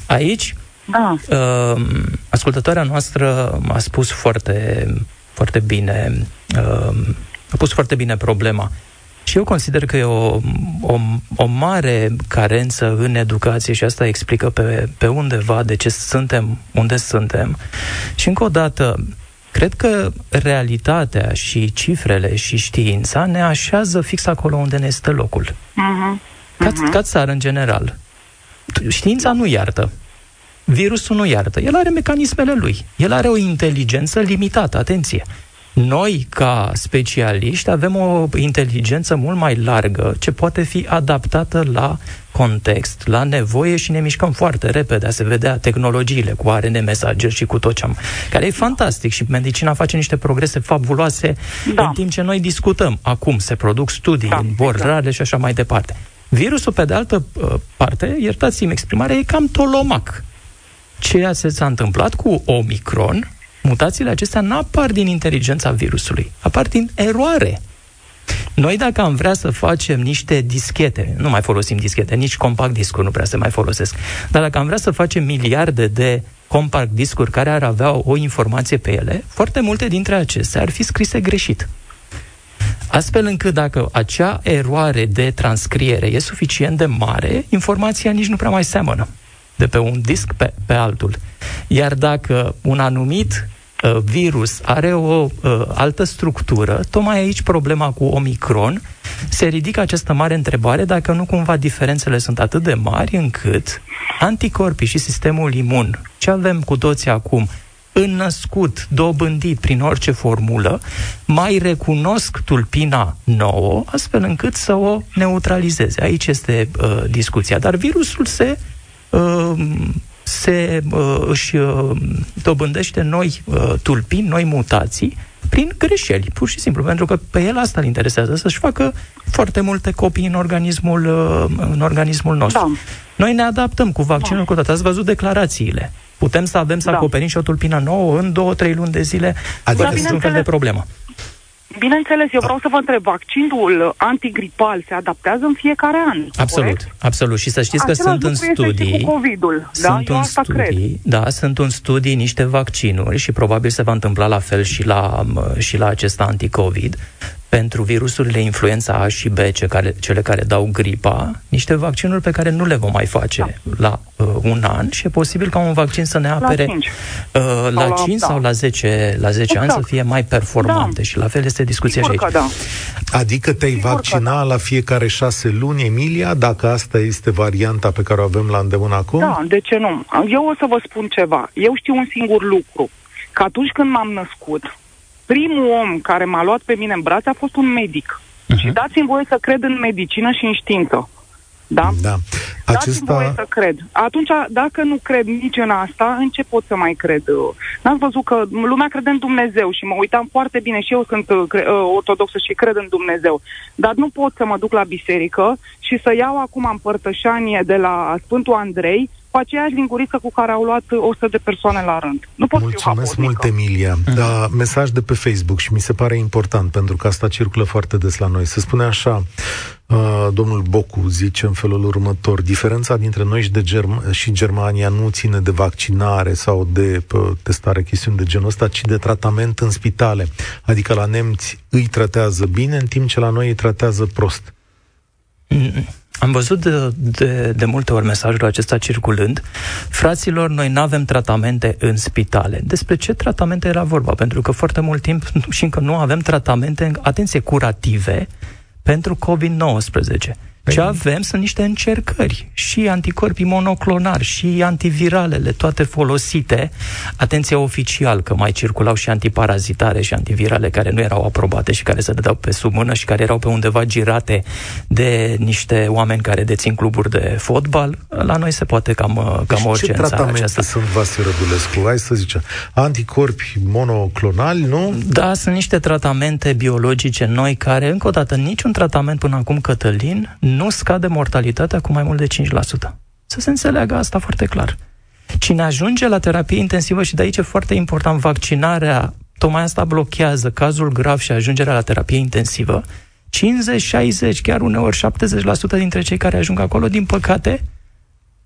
Aici, da. uh, ascultătoarea noastră a spus foarte foarte bine, uh, a pus foarte bine problema. Și eu consider că e o, o, o mare carență în educație și asta explică pe, pe undeva de ce suntem unde suntem. Și încă o dată, cred că realitatea și cifrele și știința ne așează fix acolo unde ne este locul. Uh-huh. Ca, uh-huh. ca țară în general. Știința nu iartă. Virusul nu iartă. El are mecanismele lui. El are o inteligență limitată. Atenție! Noi, ca specialiști, avem o inteligență mult mai largă ce poate fi adaptată la context, la nevoie și ne mișcăm foarte repede a se vedea tehnologiile cu ARN mesager și cu tot ce am, care e fantastic și medicina face niște progrese fabuloase da. în timp ce noi discutăm. Acum se produc studii da, în borrare exact. și așa mai departe. Virusul, pe de altă uh, parte, iertați-mi exprimarea, e cam tolomac ceea ce s-a întâmplat cu Omicron, mutațiile acestea nu apar din inteligența virusului, apar din eroare. Noi dacă am vrea să facem niște dischete, nu mai folosim dischete, nici compact discuri nu prea se mai folosesc, dar dacă am vrea să facem miliarde de compact discuri care ar avea o informație pe ele, foarte multe dintre acestea ar fi scrise greșit. Astfel încât dacă acea eroare de transcriere e suficient de mare, informația nici nu prea mai seamănă de pe un disc pe, pe altul. Iar dacă un anumit uh, virus are o uh, altă structură, tocmai aici problema cu Omicron, se ridică această mare întrebare dacă nu cumva diferențele sunt atât de mari încât anticorpii și sistemul imun, ce avem cu toții acum, înnăscut, dobândit prin orice formulă, mai recunosc tulpina nouă, astfel încât să o neutralizeze. Aici este uh, discuția. Dar virusul se uh, se uh, își uh, dobândește noi uh, tulpini, noi mutații, prin greșeli, pur și simplu, pentru că pe el asta îl interesează, să-și facă foarte multe copii în organismul, uh, în organismul nostru. Da. Noi ne adaptăm cu vaccinul da. cu toate. Ați văzut declarațiile. Putem să avem să da. acoperim și o tulpină nouă în două, trei luni de zile, adică fără niciun fel de problemă. Bineînțeles, eu vreau să vă întreb, vaccinul antigripal se adaptează în fiecare an, Absolut, corect? absolut. Și să știți Același că sunt în studii... cu COVID-ul, da? Sunt eu asta studii, cred. Da, sunt în studii niște vaccinuri și probabil se va întâmpla la fel și la, și la acesta anticovid pentru virusurile influența A și B, ce care, cele care dau gripa, niște vaccinuri pe care nu le vom mai face da. la uh, un an și e posibil ca un vaccin să ne apere la 5, uh, la 5 da. sau la 10, la 10 exact. ani să exact. fie mai performante da. și la fel este discuția Sigur și aici. Da. Adică te-ai Sigur vaccina da. la fiecare șase luni, Emilia, dacă asta este varianta pe care o avem la îndemână acum? Da, de ce nu? Eu o să vă spun ceva. Eu știu un singur lucru, că atunci când m-am născut, primul om care m-a luat pe mine în brațe a fost un medic. Uh-huh. Și dați-mi voie să cred în medicină și în știință. Da? Da. Acesta... Dați-mi voie să cred. Atunci, dacă nu cred nici în asta, în ce pot să mai cred? N-ați văzut că lumea crede în Dumnezeu și mă uitam foarte bine și eu sunt uh, cre- uh, ortodoxă și cred în Dumnezeu. Dar nu pot să mă duc la biserică și să iau acum împărtășanie de la Sfântul Andrei cu aceeași linguriță cu care au luat 100 de persoane la rând. Nu pot Mulțumesc mult, Emilia. Uh-huh. Da, mesaj de pe Facebook și mi se pare important pentru că asta circulă foarte des la noi. Se spune așa, uh, domnul Bocu zice în felul următor, diferența dintre noi și, de Germ- și Germania nu ține de vaccinare sau de uh, testare, chestiuni de genul ăsta, ci de tratament în spitale. Adică la nemți îi tratează bine, în timp ce la noi îi tratează prost. Mm-mm. Am văzut de, de, de multe ori mesajul acesta circulând. Fraților, noi nu avem tratamente în spitale. Despre ce tratamente era vorba? Pentru că foarte mult timp și încă nu avem tratamente, atenție, curative pentru COVID-19. Ce păi- avem sunt niște încercări, și anticorpii monoclonari, și antiviralele, toate folosite. Atenție oficial, că mai circulau și antiparazitare și antivirale care nu erau aprobate și care se dădeau pe sub mână și care erau pe undeva girate de niște oameni care dețin cluburi de fotbal. La noi se poate cam, cam deci orice ce tratamente aceasta. sunt, Vasile Rădulescu? Hai să zicem, anticorpi monoclonali, nu? Da, sunt niște tratamente biologice noi care, încă o dată, niciun tratament până acum, Cătălin, nu scade mortalitatea cu mai mult de 5%. Să se înțeleagă asta foarte clar. Cine ajunge la terapie intensivă, și de aici e foarte important, vaccinarea, tocmai asta blochează cazul grav și ajungerea la terapie intensivă, 50, 60, chiar uneori 70% dintre cei care ajung acolo, din păcate,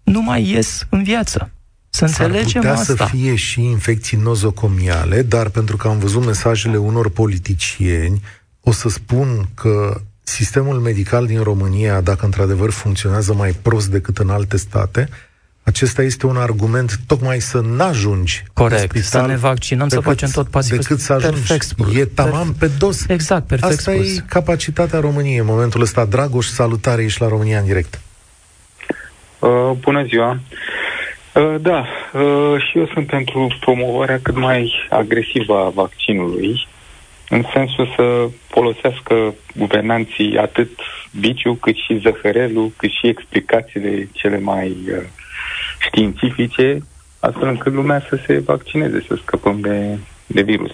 nu mai ies în viață. Să înțelegem putea asta. să fie și infecții nozocomiale, dar pentru că am văzut mesajele unor politicieni, o să spun că sistemul medical din România, dacă într-adevăr funcționează mai prost decât în alte state, acesta este un argument tocmai să n-ajungi Corect, spital, să ne vaccinăm, decât, să facem tot pasiv. Decât să ajungi. Perfect spus. E tamam pe dos. Exact, perfect Asta spus. e capacitatea României în momentul ăsta. Dragoș, salutare, ești la România în direct. Uh, bună ziua! Uh, da, uh, și eu sunt pentru promovarea cât mai agresivă a vaccinului în sensul să folosească guvernanții atât biciu, cât și zăhărelul, cât și explicațiile cele mai uh, științifice, astfel încât lumea să se vaccineze, să scăpăm de, de virus.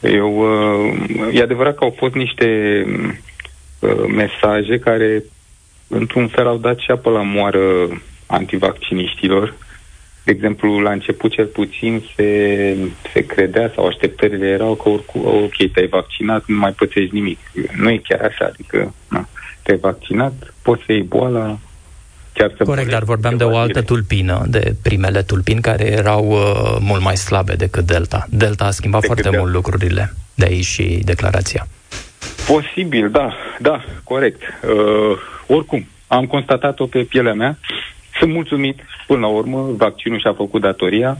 Eu, uh, e adevărat că au fost niște uh, mesaje care, într-un fel, au dat și apă la moară antivacciniștilor, de exemplu, la început cel puțin se, se credea sau așteptările erau că oricum, ok, te-ai vaccinat, nu mai pățești nimic. Nu e chiar așa, adică na, te-ai vaccinat, poți să iei boala chiar să Corect, dar vorbeam de o altă tulpină, de primele tulpini care erau uh, mult mai slabe decât Delta. Delta a schimbat decât foarte Delta. mult lucrurile, de aici și declarația. Posibil, da, da, corect. Uh, oricum, am constatat-o pe pielea mea. Sunt mulțumit, până la urmă, vaccinul și-a făcut datoria.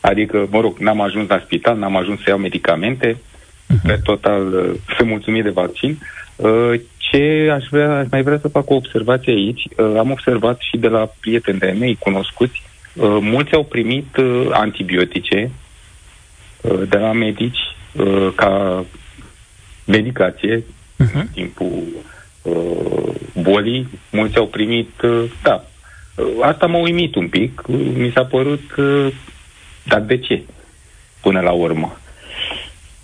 Adică, mă rog, n-am ajuns la spital, n-am ajuns să iau medicamente. Uh-huh. Pe total, uh, sunt mulțumit de vaccin. Uh, ce aș, vrea, aș mai vrea să fac o observație aici, uh, am observat și de la prieteni de mei cunoscuți, uh, mulți au primit uh, antibiotice uh, de la medici uh, ca medicație uh-huh. în timpul uh, bolii. Mulți au primit, uh, da, uh, asta m-a uimit un pic. Mi s-a părut, uh, dar de ce? Până la urmă.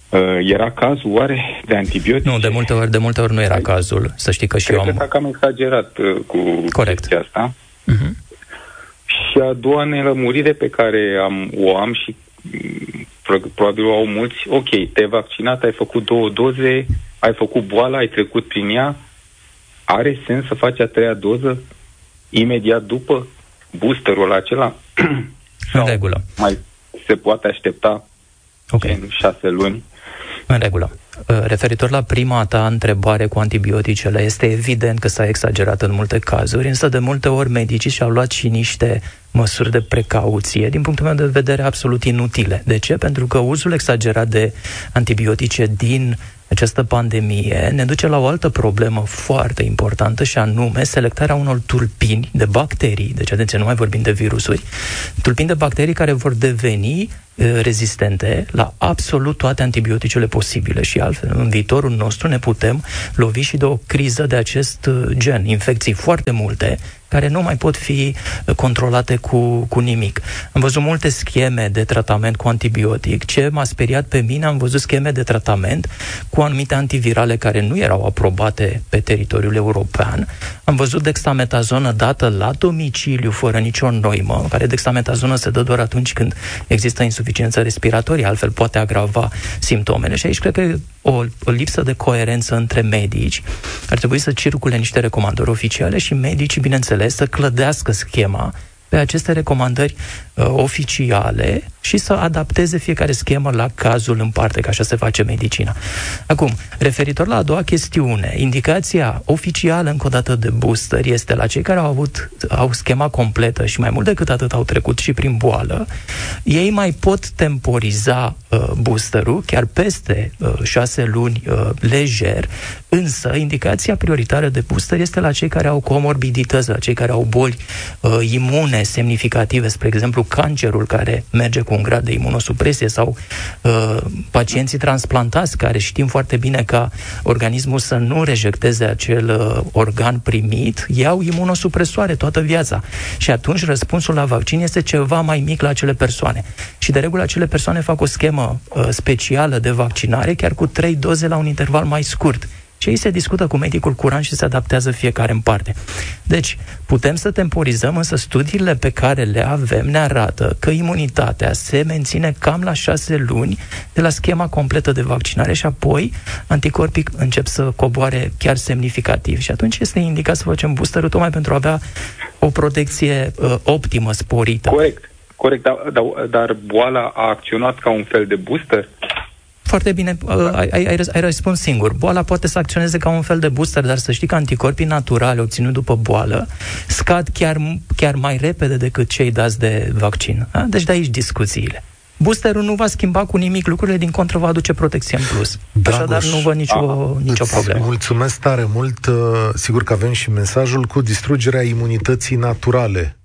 Uh, era cazul oare de antibiotice? Nu, de multe ori, de multe ori nu era cazul. Să știi că și Cred eu am... că cam exagerat uh, cu Corect. asta. Uh-huh. Și a doua nelămurire pe care am, o am și mm, probabil o au mulți, ok, te-ai vaccinat, ai făcut două doze, ai făcut boala, ai trecut prin ea, are sens să faci a treia doză imediat după boosterul acela? În regulă. Mai se poate aștepta okay. în șase luni? În regulă. Uh, referitor la prima ta întrebare cu antibioticele, este evident că s-a exagerat în multe cazuri, însă de multe ori medicii și-au luat și niște măsuri de precauție, din punctul meu de vedere absolut inutile. De ce? Pentru că uzul exagerat de antibiotice din această pandemie ne duce la o altă problemă foarte importantă și anume selectarea unor tulpini de bacterii, deci atenție, nu mai vorbim de virusuri, tulpini de bacterii care vor deveni rezistente la absolut toate antibioticele posibile și altfel în viitorul nostru ne putem lovi și de o criză de acest gen, infecții foarte multe care nu mai pot fi controlate cu, cu nimic. Am văzut multe scheme de tratament cu antibiotic. Ce m-a speriat pe mine, am văzut scheme de tratament cu anumite antivirale care nu erau aprobate pe teritoriul european. Am văzut dexametazonă dată la domiciliu, fără nicio noimă, care dexametazonă se dă doar atunci când există insuficiență respiratorie, altfel poate agrava simptomele. Și aici cred că o, o lipsă de coerență între medici. Ar trebui să circule niște recomandări oficiale și medicii, bineînțeles, să clădească schema pe aceste recomandări uh, oficiale și să adapteze fiecare schemă la cazul în parte, că așa se face medicina. Acum, referitor la a doua chestiune, indicația oficială încă o dată de booster este la cei care au avut au schema completă și mai mult decât atât au trecut și prin boală, ei mai pot temporiza uh, boosterul chiar peste uh, șase luni uh, lejer, însă indicația prioritară de booster este la cei care au comorbidități, la cei care au boli uh, imune semnificative, spre exemplu cancerul care merge cu un grad de imunosupresie sau uh, pacienții transplantați care știm foarte bine ca organismul să nu rejecteze acel uh, organ primit, iau imunosupresoare toată viața. Și atunci răspunsul la vaccin este ceva mai mic la acele persoane. Și de regulă acele persoane fac o schemă uh, specială de vaccinare, chiar cu trei doze la un interval mai scurt și ei se discută cu medicul curant și se adaptează fiecare în parte. Deci, putem să temporizăm, însă studiile pe care le avem ne arată că imunitatea se menține cam la șase luni de la schema completă de vaccinare și apoi anticorpii încep să coboare chiar semnificativ. Și atunci este indicat să facem boosterul tocmai pentru a avea o protecție uh, optimă, sporită. Corect. Corect, dar, dar, dar boala a acționat ca un fel de booster? Foarte bine, uh, ai, ai, ai răspuns singur. Boala poate să acționeze ca un fel de booster, dar să știi că anticorpii naturale obținut după boală scad chiar, chiar mai repede decât cei dați de vaccin. Da? Deci de aici discuțiile. Boosterul nu va schimba cu nimic lucrurile, din contră va aduce protecție în plus. Dragoș, Așadar nu văd nicio, nicio problemă. Mulțumesc tare mult. Uh, sigur că avem și mesajul cu distrugerea imunității naturale.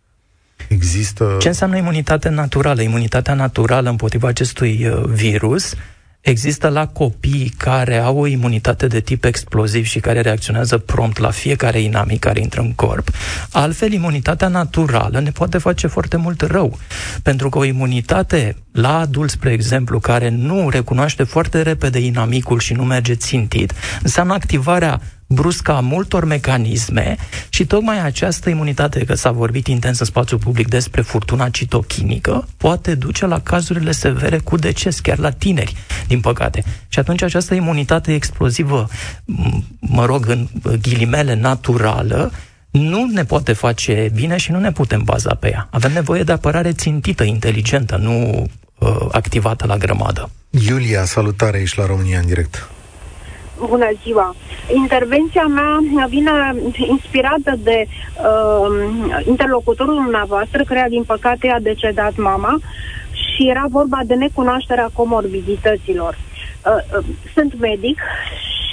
Există... Ce înseamnă imunitate naturală? Imunitatea naturală împotriva acestui uh, virus există la copii care au o imunitate de tip exploziv și care reacționează prompt la fiecare inamic care intră în corp. Altfel, imunitatea naturală ne poate face foarte mult rău. Pentru că o imunitate la adult, spre exemplu, care nu recunoaște foarte repede inamicul și nu merge țintit, înseamnă activarea bruscă a multor mecanisme și tocmai această imunitate, că s-a vorbit intens în spațiul public despre furtuna citochinică, poate duce la cazurile severe cu deces, chiar la tineri, din păcate. Și atunci această imunitate explozivă, mă rog, în ghilimele naturală, nu ne poate face bine și nu ne putem baza pe ea. Avem nevoie de apărare țintită, inteligentă, nu uh, activată la grămadă. Iulia, salutare, ești la România în direct. Bună ziua! Intervenția mea vine inspirată de uh, interlocutorul dumneavoastră, care din păcate a decedat mama și era vorba de necunoașterea comorbidităților. Uh, uh, sunt medic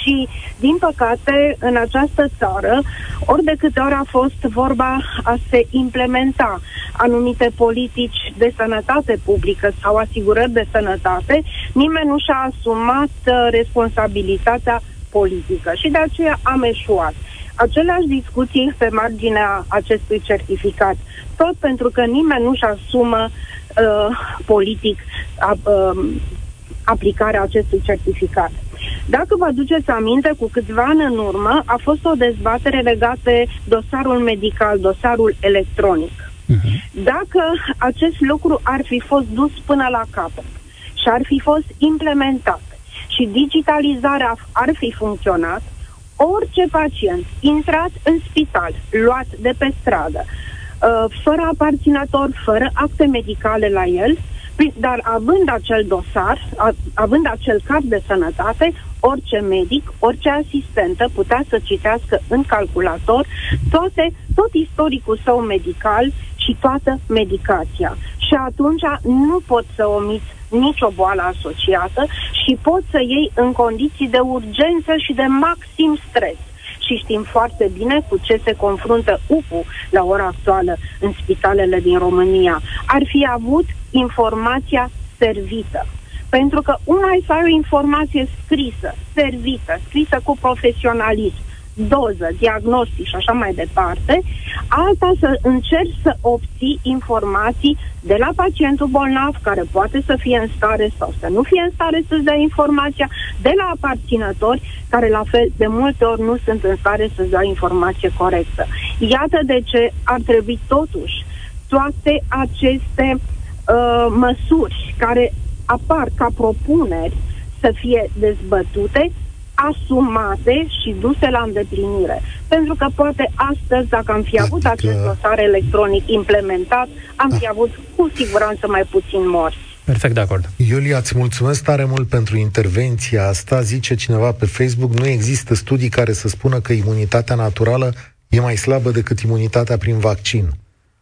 și, din păcate, în această țară, ori de câte ori a fost vorba a se implementa anumite politici de sănătate publică sau asigurări de sănătate, nimeni nu și-a asumat uh, responsabilitatea politică și de aceea am eșuat. Aceleași discuții pe marginea acestui certificat, tot pentru că nimeni nu-și asumă uh, politic uh, aplicarea acestui certificat. Dacă vă aduceți aminte, cu câțiva ani în urmă a fost o dezbatere legată de dosarul medical, dosarul electronic. Uh-huh. Dacă acest lucru ar fi fost dus până la capăt și ar fi fost implementat și digitalizarea ar fi funcționat, orice pacient intrat în spital, luat de pe stradă, uh, fără aparținător, fără acte medicale la el, dar având acel dosar, având acel card de sănătate, orice medic, orice asistentă putea să citească în calculator toate, tot istoricul său medical și toată medicația. Și atunci nu pot să omiți nicio boală asociată și poți să iei în condiții de urgență și de maxim stres și știm foarte bine cu ce se confruntă UPU la ora actuală în spitalele din România. Ar fi avut informația servită. Pentru că una e să ai o informație scrisă, servită, scrisă cu profesionalism, doză, diagnostic și așa mai departe, alta să încerci să obții informații de la pacientul bolnav, care poate să fie în stare sau să nu fie în stare să-ți dea informația, de la aparținători, care la fel de multe ori nu sunt în stare să-ți dea informație corectă. Iată de ce ar trebui totuși toate aceste uh, măsuri care apar ca propuneri să fie dezbătute, asumate și duse la îndeplinire. Pentru că poate astăzi, dacă am fi avut adică... acest dosar electronic implementat, am fi avut cu siguranță mai puțin morți. Perfect de acord. Iulia, îți mulțumesc tare mult pentru intervenția asta. Zice cineva pe Facebook, nu există studii care să spună că imunitatea naturală e mai slabă decât imunitatea prin vaccin.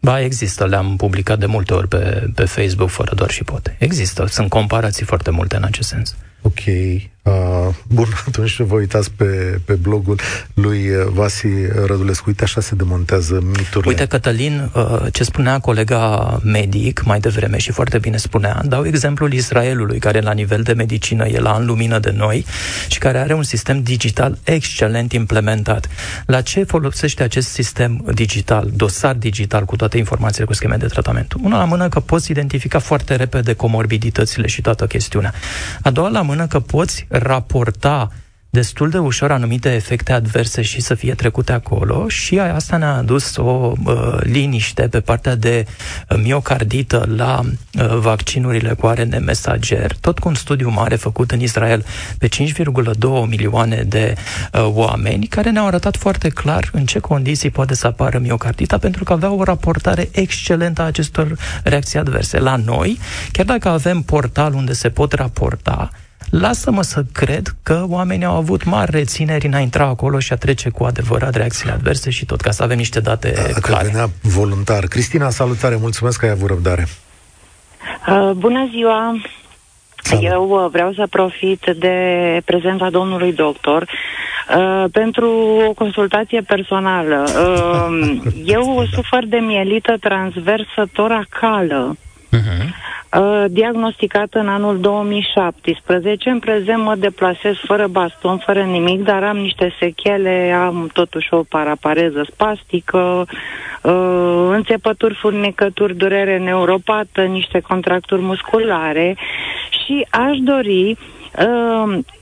Ba, există, le-am publicat de multe ori pe, pe Facebook, fără doar și poate. Există, sunt comparații foarte multe în acest sens. Ok. Uh, bun, atunci vă uitați pe, pe blogul lui Vasi Rădulescu. Uite, așa se demontează miturile. Uite, Cătălin, uh, ce spunea colega medic mai devreme și foarte bine spunea, dau exemplul Israelului, care la nivel de medicină e la în lumină de noi și care are un sistem digital excelent implementat. La ce folosește acest sistem digital, dosar digital cu toate informațiile cu scheme de tratament? Una la mână că poți identifica foarte repede comorbiditățile și toată chestiunea. A doua la mână că poți raporta destul de ușor anumite efecte adverse și să fie trecute acolo și asta ne-a adus o uh, liniște pe partea de uh, miocardită la uh, vaccinurile cu ARN mesager, tot cu un studiu mare făcut în Israel pe 5,2 milioane de uh, oameni care ne-au arătat foarte clar în ce condiții poate să apară miocardita pentru că avea o raportare excelentă a acestor reacții adverse. La noi, chiar dacă avem portal unde se pot raporta, lasă-mă să cred că oamenii au avut mari rețineri în a intra acolo și a trece cu adevărat reacțiile adverse și tot, ca să avem niște date da, clare. venea voluntar. Cristina, salutare, mulțumesc că ai avut răbdare. Uh, bună ziua! Salut. Eu uh, vreau să profit de prezența domnului doctor uh, pentru o consultație personală. Uh, eu sufer de mielită transversă toracală. Uh-huh. Uh, diagnosticat în anul 2017. În prezent mă deplasez fără baston, fără nimic, dar am niște sechele, am totuși o parapareză spastică, uh, înțepături, furnecături, durere neuropată, niște contracturi musculare și aș dori uh,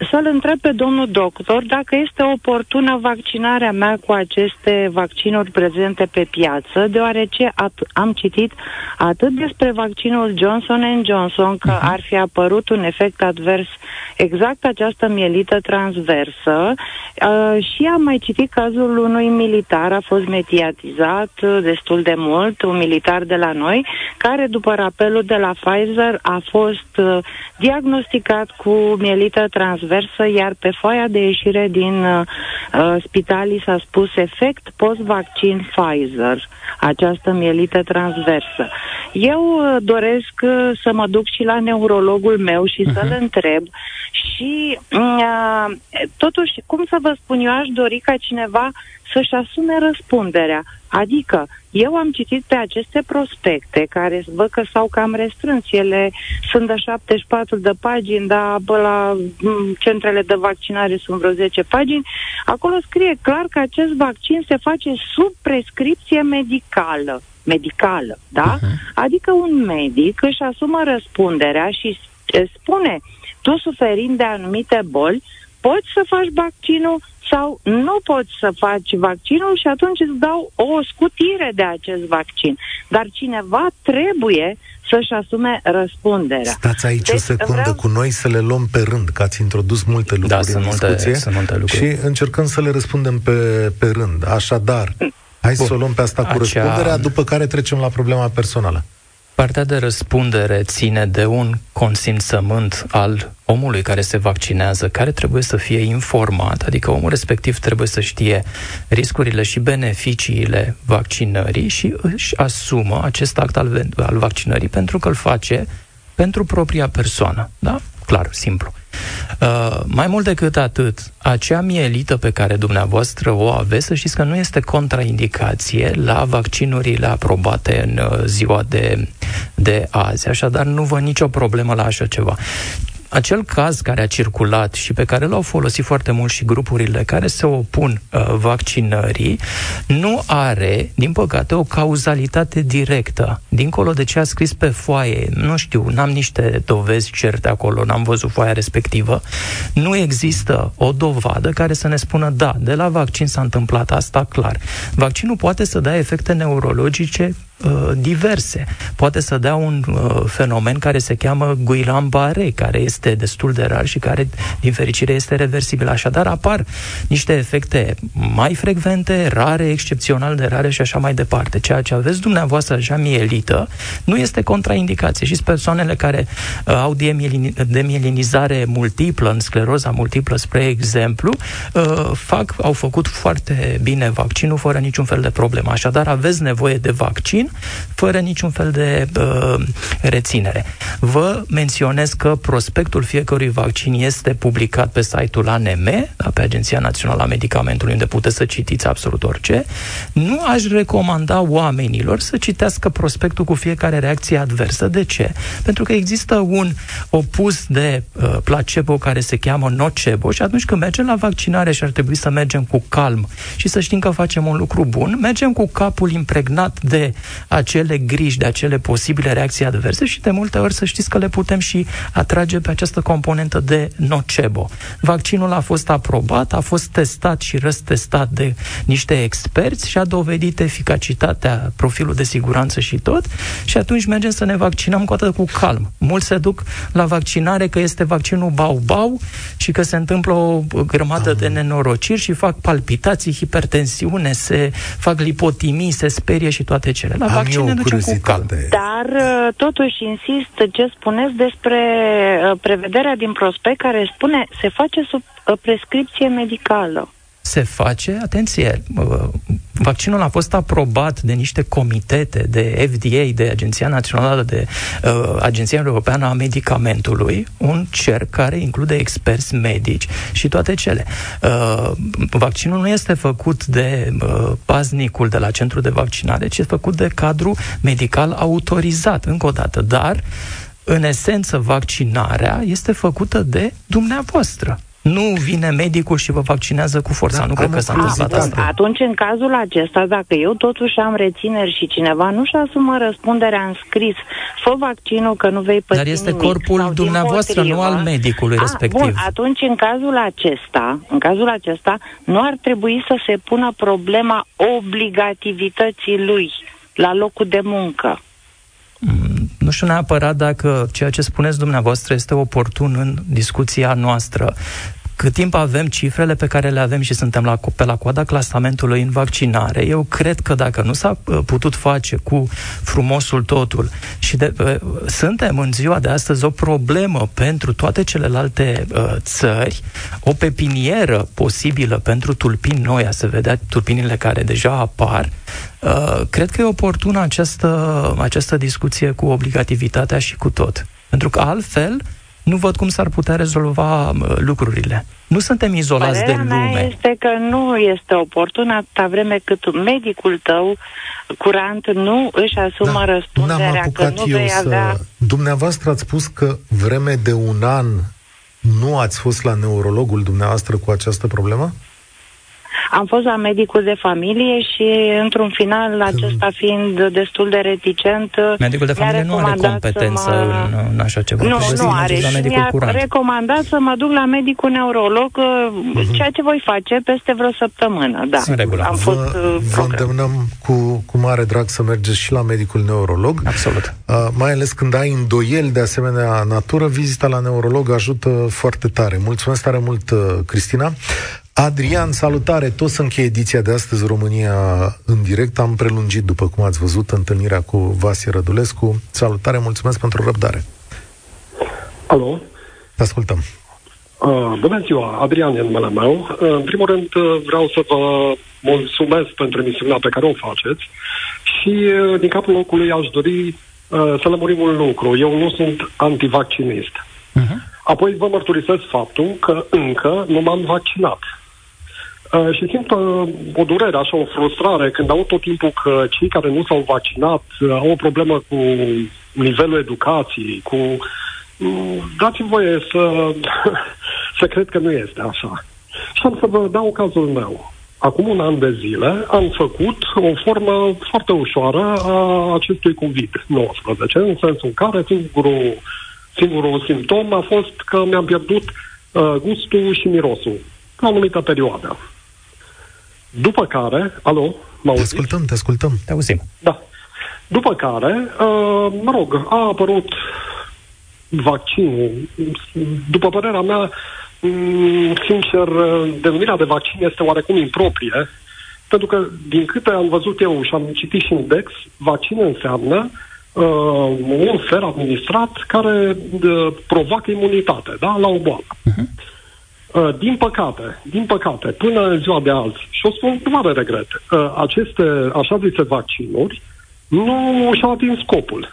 să-l întreb pe domnul doctor dacă este oportună vaccinarea mea cu aceste vaccinuri prezente pe piață, deoarece at- am citit atât despre vaccinul Johnson Johnson că uh-huh. ar fi apărut un efect advers exact această mielită transversă uh, și am mai citit cazul unui militar, a fost mediatizat uh, destul de mult, un militar de la noi, care după rapelul de la Pfizer a fost uh, diagnosticat cu mielită transversă, iar pe foaia de ieșire din uh, uh spitalii s-a spus efect post-vaccin Pfizer, această mielită transversă. Eu uh, doresc uh, să mă duc și la neurologul meu și uh-huh. să-l mhm. întreb și uh, totuși, cum să vă spun, eu aș dori ca cineva să-și asume răspunderea. Adică, eu am citit pe aceste prospecte, care văd că s-au cam restrâns. Ele sunt de 74 de pagini, dar bă, la mm, centrele de vaccinare sunt vreo 10 pagini. Acolo scrie clar că acest vaccin se face sub prescripție medicală. Medicală, da? Uh-huh. Adică un medic își asumă răspunderea și spune, tu suferind de anumite boli, poți să faci vaccinul sau nu poți să faci vaccinul și atunci îți dau o scutire de acest vaccin. Dar cineva trebuie să-și asume răspunderea. Stați aici deci, o secundă vreau... cu noi să le luăm pe rând, că ați introdus multe lucruri da, în discuție multe, sunt multe lucruri. și încercăm să le răspundem pe, pe rând. Așadar, hai Bun. să o luăm pe asta cu Acea... răspunderea, după care trecem la problema personală. Partea de răspundere ține de un consimțământ al omului care se vaccinează, care trebuie să fie informat, adică omul respectiv trebuie să știe riscurile și beneficiile vaccinării și își asumă acest act al, al vaccinării pentru că îl face pentru propria persoană. Da? Clar, simplu. Uh, mai mult decât atât, acea mielită pe care dumneavoastră o aveți, să știți că nu este contraindicație la vaccinurile aprobate în uh, ziua de, de azi. Așadar, nu văd nicio problemă la așa ceva acel caz care a circulat și pe care l-au folosit foarte mult și grupurile care se opun uh, vaccinării, nu are, din păcate, o cauzalitate directă. Dincolo de ce a scris pe foaie, nu știu, n-am niște dovezi certe acolo, n-am văzut foaia respectivă, nu există o dovadă care să ne spună, da, de la vaccin s-a întâmplat asta, clar. Vaccinul poate să dea efecte neurologice Uh, diverse. Poate să dea un uh, fenomen care se cheamă Guillain-Barré, care este destul de rar și care, din fericire, este reversibil. Așadar, apar niște efecte mai frecvente, rare, excepțional de rare și așa mai departe. Ceea ce aveți dumneavoastră așa mielită nu este contraindicație. Și persoanele care uh, au demielinizare multiplă, în scleroza multiplă, spre exemplu, uh, fac, au făcut foarte bine vaccinul fără niciun fel de problemă. Așadar, aveți nevoie de vaccin fără niciun fel de uh, reținere. Vă menționez că prospectul fiecărui vaccin este publicat pe site-ul ANM, da, pe Agenția Națională a Medicamentului, unde puteți să citiți absolut orice. Nu aș recomanda oamenilor să citească prospectul cu fiecare reacție adversă. De ce? Pentru că există un opus de uh, placebo care se cheamă nocebo și atunci când mergem la vaccinare și ar trebui să mergem cu calm și să știm că facem un lucru bun, mergem cu capul impregnat de acele griji, de acele posibile reacții adverse și de multe ori să știți că le putem și atrage pe această componentă de nocebo. Vaccinul a fost aprobat, a fost testat și răstestat de niște experți și a dovedit eficacitatea, profilul de siguranță și tot și atunci mergem să ne vaccinăm cu atât cu calm. Mulți se duc la vaccinare că este vaccinul bau-bau și că se întâmplă o grămadă de nenorociri și fac palpitații, hipertensiune, se fac lipotimii, se sperie și toate cele. La vaccin ne ducem cu calm. Dar, uh, totuși, insist ce spuneți despre uh, prevederea din prospect care spune se face sub uh, prescripție medicală se face, atenție, vaccinul a fost aprobat de niște comitete de FDA, de Agenția Națională de uh, Agenția Europeană a Medicamentului, un cer care include experți medici și toate cele. Uh, vaccinul nu este făcut de uh, paznicul de la centru de vaccinare, ci este făcut de cadru medical autorizat, încă o dată, dar în esență, vaccinarea este făcută de dumneavoastră nu vine medicul și vă vaccinează cu forța. Da, nu cred că s-a întâmplat asta. Atunci, în cazul acesta, dacă eu totuși am rețineri și cineva nu-și asumă răspunderea în scris, fă vaccinul că nu vei păți Dar este nimic, corpul dumneavoastră, nu al medicului a, respectiv. Bun, atunci, în cazul acesta, în cazul acesta, nu ar trebui să se pună problema obligativității lui la locul de muncă. Mm, nu știu neapărat dacă ceea ce spuneți dumneavoastră este oportun în discuția noastră. Cât timp avem cifrele pe care le avem și suntem la, pe la coada clasamentului în vaccinare, eu cred că dacă nu s-a uh, putut face cu frumosul totul și de, uh, suntem în ziua de astăzi o problemă pentru toate celelalte uh, țări, o pepinieră posibilă pentru tulpini noi, a se vedea tulpinile care deja apar, uh, cred că e oportună această, această discuție cu obligativitatea și cu tot. Pentru că altfel, nu văd cum s-ar putea rezolva lucrurile. Nu suntem izolați Părerea de lume. Mea este că nu este oportun atâta vreme cât medicul tău curant nu își asumă da, răspunderea că nu vei să... avea... Dumneavoastră ați spus că vreme de un an nu ați fost la neurologul dumneavoastră cu această problemă? Am fost la medicul de familie și, într-un final, acesta fiind destul de reticent, medicul de familie nu are competență mă... în, în așa ceva. Nu, nu are. La medicul mi-a curant. recomandat să mă duc la medicul neurolog, uh-huh. ceea ce voi face peste vreo săptămână. Da. În regulă. Am fost, vă, uh, vă îndemnăm cu, cu mare drag să mergeți și la medicul neurolog. Absolut. Uh, mai ales când ai îndoieli de asemenea natură, vizita la neurolog ajută foarte tare. Mulțumesc tare mult, uh, Cristina. Adrian, salutare! Tot să încheie ediția de astăzi România în direct. Am prelungit, după cum ați văzut, întâlnirea cu Vasie Rădulescu. Salutare, mulțumesc pentru răbdare. Alo? Te ascultăm. Uh, bună ziua, Adrian e numele meu. Uh, în primul rând uh, vreau să vă mulțumesc pentru emisiunea pe care o faceți și uh, din capul locului aș dori uh, să lămurim un lucru. Eu nu sunt antivaccinist. Uh-huh. Apoi vă mărturisesc faptul că încă nu m-am vaccinat. Uh, și simt uh, o durere, așa, o frustrare când aud tot timpul că cei care nu s-au vaccinat uh, au o problemă cu nivelul educației, cu... Uh, dați-mi voie să, să cred că nu este așa. Și am să vă dau cazul meu. Acum un an de zile am făcut o formă foarte ușoară a acestui COVID-19, în sensul în care singurul, singurul simptom a fost că mi-am pierdut uh, gustul și mirosul la o anumită perioadă. După care, alo, mă Te ascultăm, te ascultăm. Te auzim. Da. După care, uh, mă rog, a apărut vaccinul. După părerea mea, mm, sincer, denumirea de vaccin este oarecum improprie, pentru că, din câte am văzut eu și am citit și în DEX, vaccin înseamnă uh, un fer administrat care uh, provoacă imunitate, da, la o boală. Uh-huh. Uh, din păcate, din păcate, până în ziua de azi, și o spun cu mare regret, uh, aceste așa zise vaccinuri nu și-au atins scopul.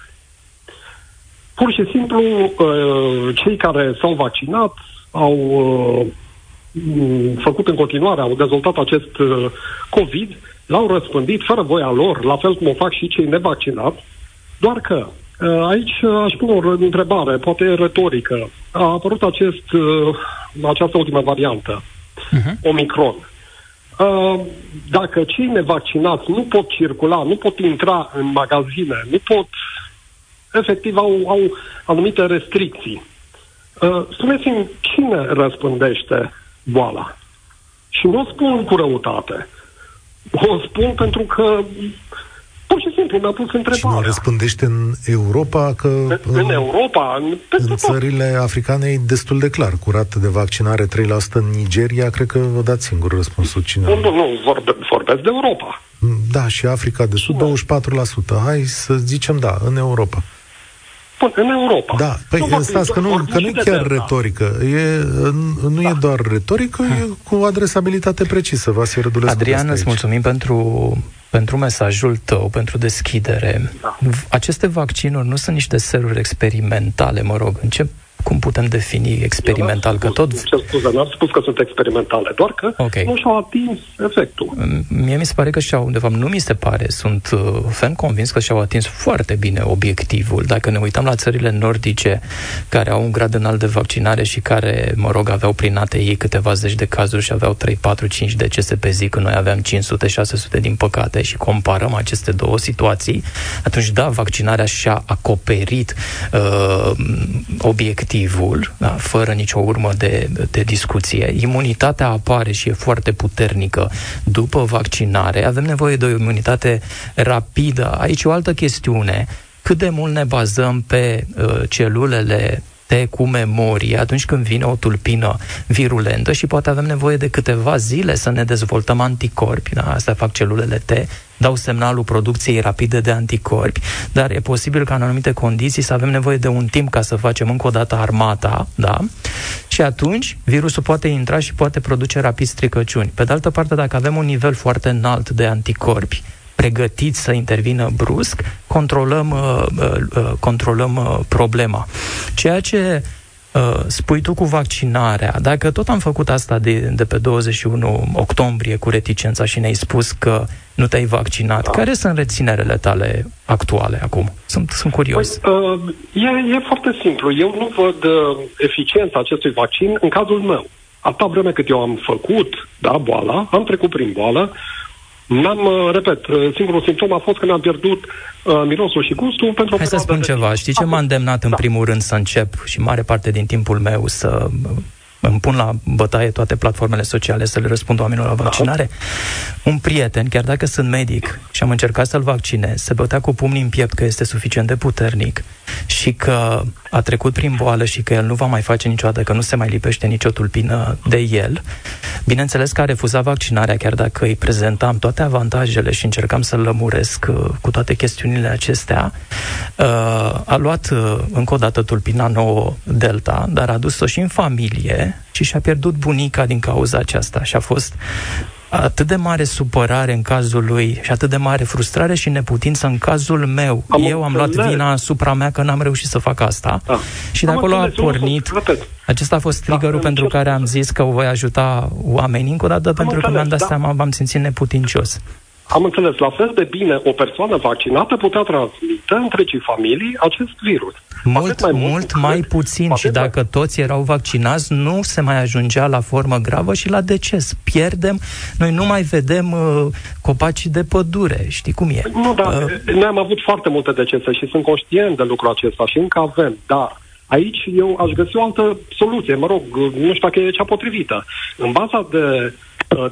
Pur și simplu, uh, cei care s-au vaccinat au făcut în continuare, au dezvoltat acest COVID, l-au răspândit fără voia lor, la fel cum o fac și cei nevaccinați, doar că Aici aș pune o întrebare, poate retorică. A apărut acest această ultimă variantă, uh-huh. Omicron. Uh, dacă cei nevaccinați nu pot circula, nu pot intra în magazine, nu pot, efectiv au, au anumite restricții. Uh, spuneți-mi, cine răspândește boala? Și nu o spun cu răutate. O spun pentru că Pur și simplu mi-a pus întrebarea. Și nu răspândește în Europa că... În, în Europa, în, în țările africane e destul de clar. Curat de vaccinare 3% în Nigeria, cred că vă dați singur răspunsul cine. Nu, nu, nu, vorbe, vorbesc de Europa. Da, și Africa de Sud, da. 24%. Hai să zicem da, în Europa. Bun, în Europa. Da, păi nu, stați, că nu, că nu e chiar retorică. E, nu da. e doar retorică, hmm. e cu adresabilitate precisă. Vasile Rădulescu Adrian, îți mulțumim pentru pentru mesajul tău, pentru deschidere. Da. Aceste vaccinuri nu sunt niște seruri experimentale, mă rog. În ce cum putem defini experimental? Că tot... Ce scuze, n-am spus că sunt experimentale, doar că okay. nu și-au atins efectul. Mie mi se pare că și-au, de fapt, nu mi se pare, sunt uh, fan convins că și-au atins foarte bine obiectivul. Dacă ne uităm la țările nordice care au un grad înalt de vaccinare și care, mă rog, aveau prin ATI câteva zeci de cazuri și aveau 3, 4, 5 decese pe zi, când noi aveam 500, 600 din păcate și comparăm aceste două situații, atunci, da, vaccinarea și-a acoperit uh, obiectivul, da, fără nicio urmă de, de discuție. Imunitatea apare și e foarte puternică după vaccinare. Avem nevoie de o imunitate rapidă. Aici o altă chestiune. Cât de mult ne bazăm pe uh, celulele T cu memorie atunci când vine o tulpină virulentă și poate avem nevoie de câteva zile să ne dezvoltăm anticorpi. Da? Asta fac celulele T, dau semnalul producției rapide de anticorpi, dar e posibil ca în anumite condiții să avem nevoie de un timp ca să facem încă o dată armata, da? Și atunci virusul poate intra și poate produce rapid stricăciuni. Pe de altă parte, dacă avem un nivel foarte înalt de anticorpi, pregătiți să intervină brusc, controlăm, uh, uh, uh, controlăm uh, problema. Ceea ce uh, spui tu cu vaccinarea, dacă tot am făcut asta de, de pe 21 octombrie cu reticența și ne-ai spus că nu te-ai vaccinat, da. care sunt reținerele tale actuale acum? Sunt, sunt curios. Păi, uh, e, e foarte simplu. Eu nu văd uh, eficiența acestui vaccin în cazul meu. Atâta vreme cât eu am făcut da, boala, am trecut prin boală, N-am, uh, repet, uh, singurul simptom a fost că mi-am pierdut uh, mirosul și gustul pentru Hai să spun ceva. Știi ce m-a îndemnat în da. primul rând să încep și mare parte din timpul meu să îmi pun la bătaie toate platformele sociale să le răspund oamenilor la vaccinare. Da. Un prieten, chiar dacă sunt medic și am încercat să-l vaccinez, se bătea cu pumnii în piept că este suficient de puternic și că a trecut prin boală și că el nu va mai face niciodată, că nu se mai lipește nicio tulpină de el. Bineînțeles că a refuzat vaccinarea, chiar dacă îi prezentam toate avantajele și încercam să-l lămuresc uh, cu toate chestiunile acestea. Uh, a luat uh, încă o dată tulpina nouă Delta, dar a dus-o și în familie și și-a pierdut bunica din cauza aceasta și a fost atât de mare supărare în cazul lui și atât de mare frustrare și neputință în cazul meu. Am Eu am luat vina asupra mea că n-am reușit să fac asta da. și de am acolo a pornit. Acesta a fost da, triggerul da, pentru care am zis că o voi ajuta oamenii încă o dată, am pentru înțeles, că mi-am dat da. seama, m-am simțit neputincios. Am înțeles, la fel de bine o persoană vaccinată putea transmite întregii familii acest virus. Mult mai mult, mult mai puțin și dacă mai... toți erau vaccinați, nu se mai ajungea la formă gravă și la deces. Pierdem, noi nu mai vedem uh, copacii de pădure, știi cum e? Nu, dar uh, noi am avut foarte multe decese și sunt conștient de lucrul acesta și încă avem, dar aici eu aș găsi o altă soluție, mă rog, nu știu dacă e cea potrivită. În baza de Uh,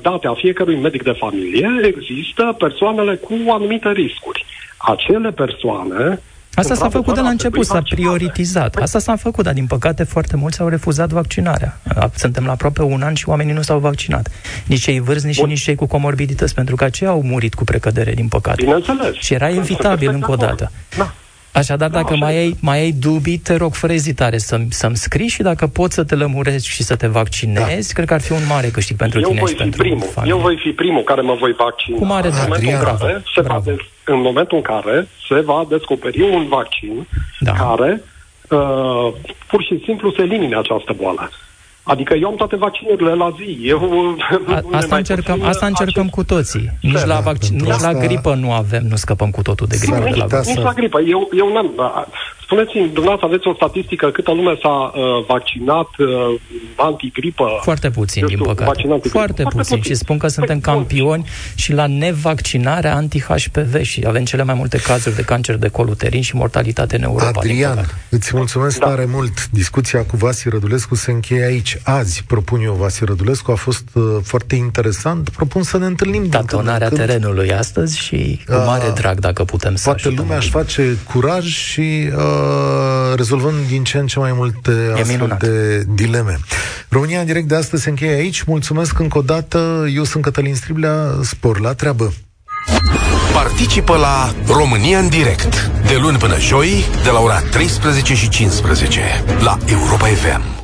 date a fiecărui medic de familie, există persoanele cu anumite riscuri. Acele persoane Asta s-a făcut de la început, s-a prioritizat. Asta s-a făcut, dar din păcate foarte mulți au refuzat vaccinarea. Suntem la aproape un an și oamenii nu s-au vaccinat. Nici cei vârstnici și nici cei cu comorbidități, pentru că aceia au murit cu precădere, din păcate. Bineînțeles. Și era evitabil încă o dată. Da. Așadar, dacă mai ai, mai ai dubii, te rog fără ezitare să, să-mi scrii și dacă poți să te lămurești și să te vaccinezi, da. cred că ar fi un mare câștig pentru eu tine voi și fi pentru primul. familie. Eu voi fi primul care mă voi vaccina. Cu mare în momentul, în care se va des- în momentul în care se va descoperi un vaccin da. care uh, pur și simplu se elimine această boală. Adică eu am toate vaccinurile la zi. Eu, A, asta încercăm, asta încercăm acest... cu toții. Nici, da, la, vaccin, nici asta... la gripă nu avem, nu scăpăm cu totul de gripă. Nici, la, nici la gripă. Eu, eu n-am, Spuneți-mi, dumneavoastră, aveți o statistică câtă lume s-a uh, vaccinat uh, antigripă? Foarte puțin, din păcate. Foarte, Foarte puțin. puțin. Și spun că suntem păi, campioni și la nevaccinarea anti-HPV și avem cele mai multe cazuri de cancer de col uterin și mortalitate în Europa. Adrian, îți mulțumesc da. tare mult. Discuția cu Vasi Rădulescu se încheie aici. Azi, propun eu, Vasi Rădulescu, a fost uh, foarte interesant. Propun să ne întâlnim. Tatonarea terenului astăzi și cu mare uh, drag, dacă putem să Poate lumea aș face curaj și uh, rezolvând din ce în ce mai multe e astfel minunat. de dileme. România în direct de astăzi se încheie aici. Mulțumesc încă o dată. Eu sunt Cătălin Striblea. Spor la treabă. Participă la România în direct de luni până joi de la ora 13 și 15 la Europa FM.